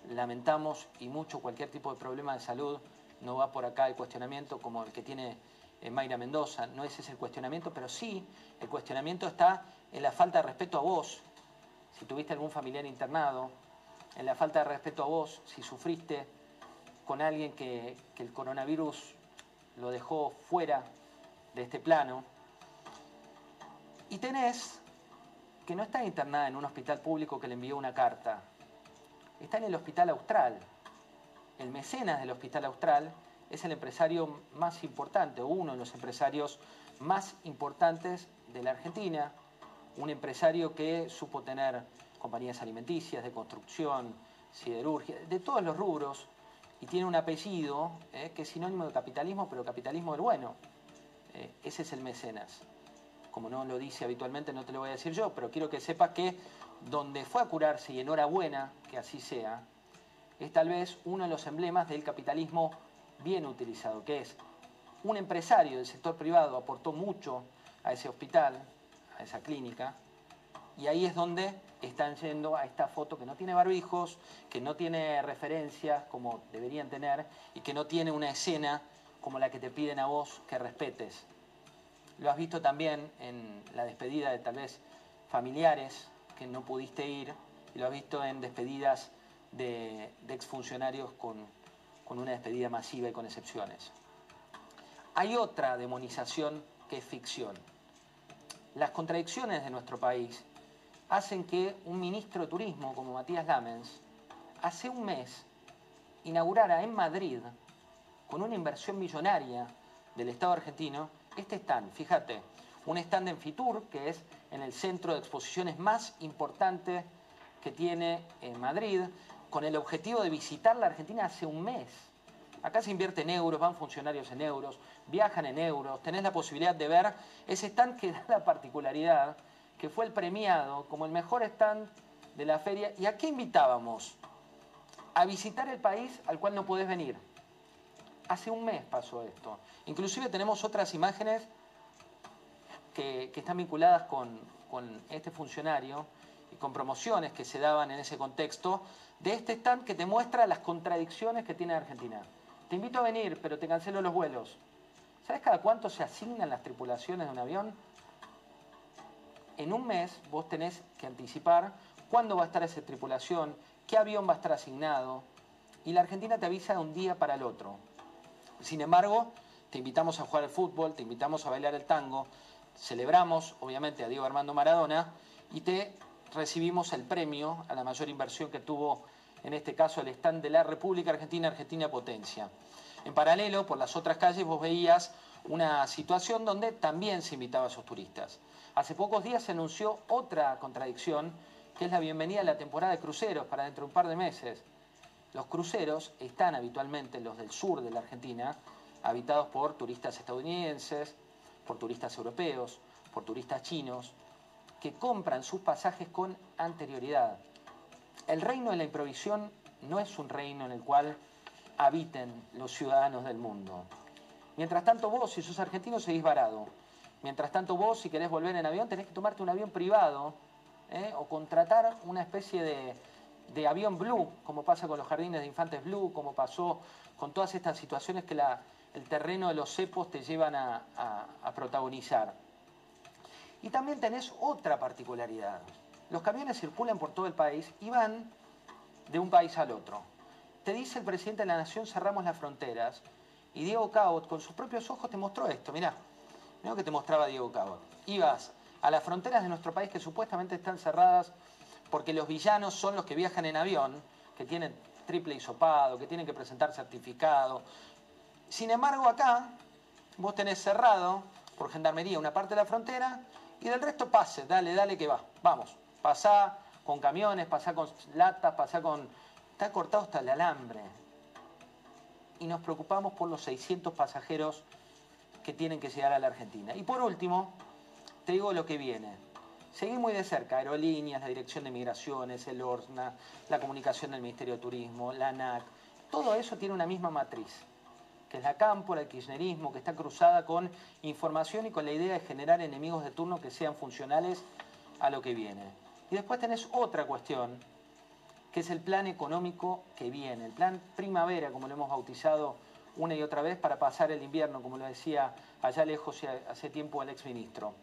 lamentamos y mucho cualquier tipo de problema de salud, no va por acá el cuestionamiento como el que tiene eh, Mayra Mendoza, no ese es el cuestionamiento, pero sí el cuestionamiento está en la falta de respeto a vos, si tuviste algún familiar internado, en la falta de respeto a vos, si sufriste con alguien que, que el coronavirus lo dejó fuera de este plano, y tenés que no está internada en un hospital público que le envió una carta, está en el Hospital Austral. El mecenas del Hospital Austral es el empresario más importante, o uno de los empresarios más importantes de la Argentina, un empresario que supo tener compañías alimenticias, de construcción, siderurgia, de todos los rubros, y tiene un apellido eh, que es sinónimo de capitalismo, pero capitalismo del bueno. Eh, ese es el mecenas. Como no lo dice habitualmente, no te lo voy a decir yo, pero quiero que sepas que donde fue a curarse, y enhorabuena que así sea, es tal vez uno de los emblemas del capitalismo bien utilizado, que es un empresario del sector privado aportó mucho a ese hospital, a esa clínica, y ahí es donde están yendo a esta foto que no tiene barbijos, que no tiene referencias como deberían tener y que no tiene una escena como la que te piden a vos que respetes. Lo has visto también en la despedida de tal vez familiares que no pudiste ir y lo has visto en despedidas de, exfuncionarios con, con una despedida masiva y con excepciones. Hay otra demonización que es ficción. Las contradicciones de nuestro país hacen que un ministro de turismo como Matías Lamens hace un mes inaugurara en Madrid, con una inversión millonaria del Estado argentino, este stand, fíjate, un stand en Fitur, que es en el centro de exposiciones más importante que tiene en Madrid, con el objetivo de visitar la Argentina hace un mes. Acá se invierte en euros, van funcionarios en euros, viajan en euros, tenés la posibilidad de ver ese stand que da la particularidad que fue el premiado como el mejor stand de la feria. ¿Y a qué invitábamos? A visitar el país al cual no podés venir. Hace un mes pasó esto. Inclusive tenemos otras imágenes que, que están vinculadas con, con este funcionario y con promociones que se daban en ese contexto de este stand que te muestra las contradicciones que tiene Argentina. Te invito a venir, pero te cancelo los vuelos. ¿Sabes cada cuánto se asignan las tripulaciones de un avión? En un mes vos tenés que anticipar cuándo va a estar esa tripulación, qué avión va a estar asignado, y la Argentina te avisa de un día para el otro. Sin embargo, te invitamos a jugar al fútbol, te invitamos a bailar el tango, celebramos obviamente a Diego Armando Maradona y te recibimos el premio a la mayor inversión que tuvo en este caso el stand de la República Argentina, Argentina Potencia. En paralelo, por las otras calles vos veías una situación donde también se invitaba a esos turistas. Hace pocos días se anunció otra contradicción, que es la bienvenida a la temporada de cruceros para dentro de un par de meses. Los cruceros están habitualmente, los del sur de la Argentina, habitados por turistas estadounidenses, por turistas europeos, por turistas chinos, que compran sus pasajes con anterioridad. El reino de la improvisión no es un reino en el cual habiten los ciudadanos del mundo. Mientras tanto vos, si sos argentino, seguís varado. Mientras tanto vos, si querés volver en avión, tenés que tomarte un avión privado ¿eh? o contratar una especie de, avión blue, como pasa con los jardines de infantes blue, como pasó con todas estas situaciones que el terreno de los cepos te llevan a, a protagonizar. Y también tenés otra particularidad. Los camiones circulan por todo el país y van de un país al otro. Te dice el presidente de la Nación, cerramos las fronteras. Y Diego Cabot, con sus propios ojos, te mostró esto. Mirá, que te mostraba Diego Cabot. Ibas a las fronteras de nuestro país que supuestamente están cerradas porque los villanos son los que viajan en avión, que tienen triple hisopado, que tienen que presentar certificado. Sin embargo, acá vos tenés cerrado por gendarmería una parte de la frontera y del resto pase, dale, dale que va. Vamos, pasá con camiones, pasá con latas, pasá con... Está cortado hasta el alambre. Y nos preocupamos por los 600 pasajeros que tienen que llegar a la Argentina. Y por último, te digo lo que viene. seguí muy de cerca aerolíneas, la Dirección de Migraciones, el ORSNA, la comunicación del Ministerio de Turismo, la ANAC. Todo eso tiene una misma matriz, que es la cámpora, el kirchnerismo, que está cruzada con información y con la idea de generar enemigos de turno que sean funcionales a lo que viene. Y después tenés otra cuestión, que es el plan económico que viene, el plan primavera, como lo hemos bautizado una y otra vez, para pasar el invierno, como lo decía allá lejos hace tiempo el exministro.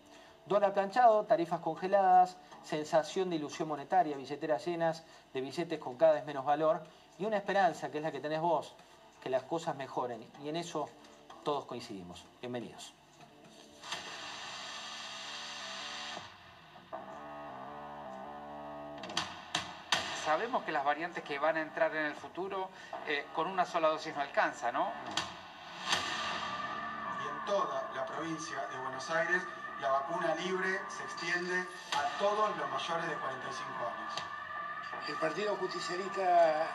Dólar planchado, tarifas congeladas, sensación de ilusión monetaria, billeteras llenas de billetes con cada vez menos valor y una esperanza, que es la que tenés vos, que las cosas mejoren. Y en eso todos coincidimos. Bienvenidos. Sabemos que las variantes que van a entrar en el futuro eh, con una sola dosis no alcanza, ¿no? Y en toda la provincia de Buenos Aires la vacuna libre se extiende a todos los mayores de 45 años. El Partido Justicialista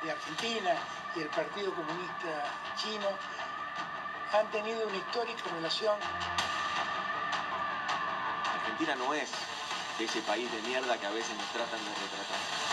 de Argentina y el Partido Comunista Chino han tenido una histórica relación. Argentina no es ese país de mierda que a veces nos tratan de retratar.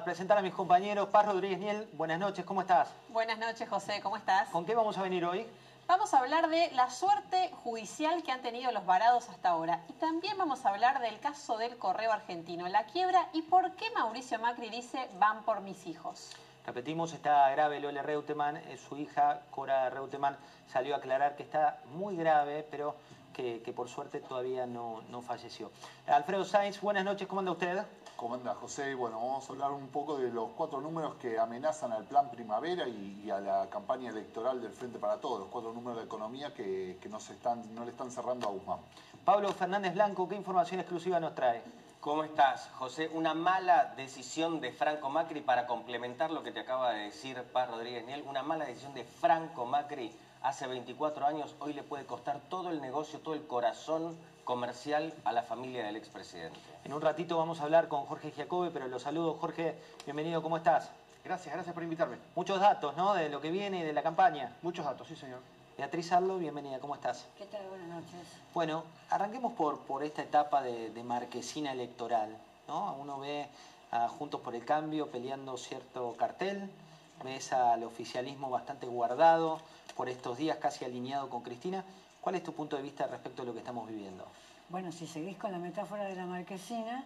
A presentar a mis compañeros. Paz Rodríguez Niel, buenas noches, ¿cómo estás? Buenas noches, José, ¿cómo estás? ¿Con qué vamos a venir hoy? Vamos a hablar de la suerte judicial que han tenido los varados hasta ahora. Y también vamos a hablar del caso del correo argentino, la quiebra y por qué Mauricio Macri dice van por mis hijos. Repetimos, está grave Lola Reutemann, eh, su hija Cora Reutemann salió a aclarar que está muy grave, pero que, que por suerte todavía no, no falleció. Alfredo Sainz, buenas noches, ¿cómo anda usted? ¿Cómo anda José? Bueno, vamos a hablar un poco de los cuatro números que amenazan al plan primavera y, y a la campaña electoral del Frente para Todos, los cuatro números de economía que, que no, se están, no le están cerrando a Guzmán. Pablo Fernández Blanco, ¿qué información exclusiva nos trae? ¿Cómo estás, José? Una mala decisión de Franco Macri para complementar lo que te acaba de decir Paz Rodríguez Niel. Una mala decisión de Franco Macri hace 24 años, hoy le puede costar todo el negocio, todo el corazón comercial a la familia del expresidente. En un ratito vamos a hablar con Jorge Giacobbe, pero lo saludo. Jorge, bienvenido, ¿cómo estás? Gracias, gracias por invitarme. Muchos datos, ¿no? De lo que viene y de la campaña. Muchos datos, sí, señor. Beatriz Arlo, bienvenida, ¿cómo estás? ¿Qué tal? Buenas noches. Bueno, arranquemos por, por esta etapa de, de marquesina electoral, ¿no? Uno ve a Juntos por el Cambio peleando cierto cartel, ves al oficialismo bastante guardado por estos días, casi alineado con Cristina. ¿Cuál es tu punto de vista respecto de lo que estamos viviendo? Bueno, si seguís con la metáfora de la marquesina,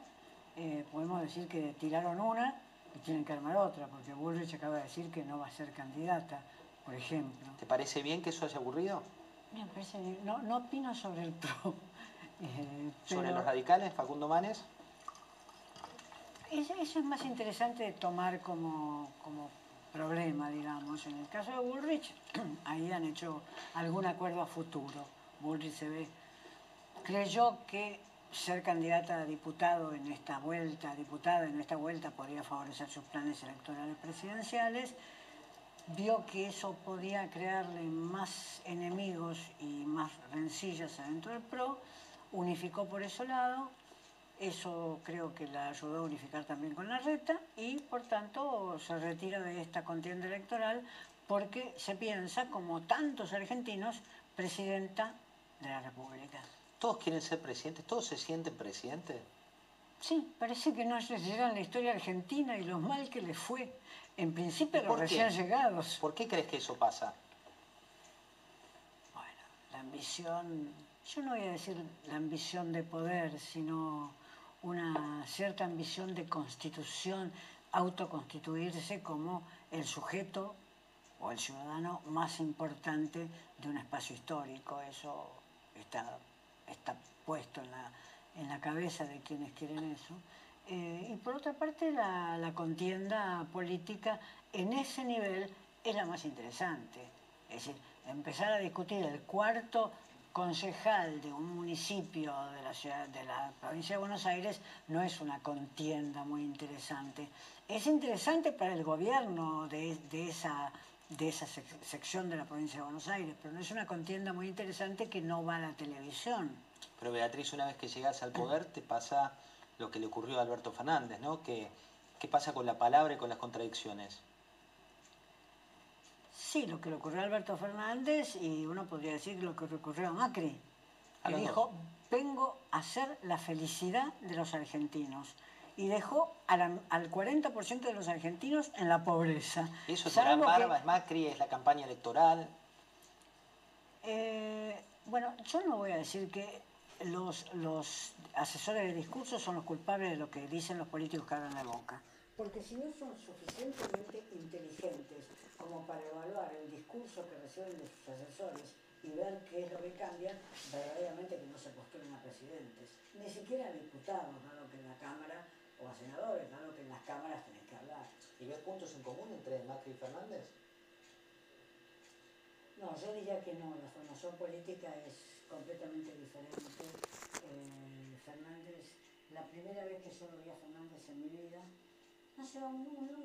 eh, podemos decir que tiraron una y tienen que armar otra, porque Bullrich acaba de decir que no va a ser candidata, por ejemplo. ¿Te parece bien que eso haya ocurrido? Me parece bien. No, no opino sobre el PRO. eh, ¿Sobre los radicales, Facundo Manes? Eso, eso es más interesante de tomar como, como problema, digamos. En el caso de Bullrich, ahí han hecho algún acuerdo a futuro. Bullrich se ve, creyó que ser candidata a diputado en esta vuelta, diputada en esta vuelta, podía favorecer sus planes electorales presidenciales. Vio que eso podía crearle más enemigos y más rencillas adentro del PRO, unificó por ese lado, eso creo que la ayudó a unificar también con la reta y por tanto se retira de esta contienda electoral porque se piensa, como tantos argentinos, presidenta de la República. ¿Todos quieren ser presidentes? ¿Todos se sienten presidentes? Sí, parece que no leyeron la historia argentina y lo mal que les fue. En principio ¿Y los qué? recién llegados. ¿Por qué crees que eso pasa? La ambición, yo no voy a decir la ambición de poder, sino una cierta ambición de constitución, autoconstituirse como el sujeto o el ciudadano más importante de un espacio histórico. Eso está, está puesto en la, en la cabeza de quienes quieren eso. Eh, y por otra parte, la, la contienda política en ese nivel es la más interesante. Es decir, empezar a discutir el cuarto concejal de un municipio de la ciudad de la provincia de Buenos Aires no es una contienda muy interesante. Es interesante para el gobierno de, esa, de esa sección de la provincia de Buenos Aires, pero no es una contienda muy interesante que no va a la televisión. Pero Beatriz, una vez que llegas al poder, te pasa lo que le ocurrió a Alberto Fernández, ¿no? Que, ¿Qué pasa con la palabra y con las contradicciones? Sí, lo que le ocurrió a Alberto Fernández y uno podría decir lo que le ocurrió a Macri, que dijo, vengo a ser la felicidad de los argentinos. Y dejó al, 40% de los argentinos en la pobreza. ¿Eso es gran barba? ¿Es Macri? ¿Es la campaña electoral? Eh, bueno, yo no voy a decir que los, los asesores de discurso son los culpables de lo que dicen los políticos que abren la boca. Porque si no son suficientemente inteligentes como para evaluar el discurso que reciben de sus asesores y ver qué es lo que cambian, verdaderamente que no se postulen a presidentes, ni siquiera a diputados, dado que en la Cámara, o a senadores, dado que en las cámaras tenés que hablar. ¿Y ves puntos en común entre Macri y Fernández? No, yo diría que no, la formación política es completamente diferente. Eh, Fernández, la primera vez que yo lo vi a Fernández en mi vida, no se va un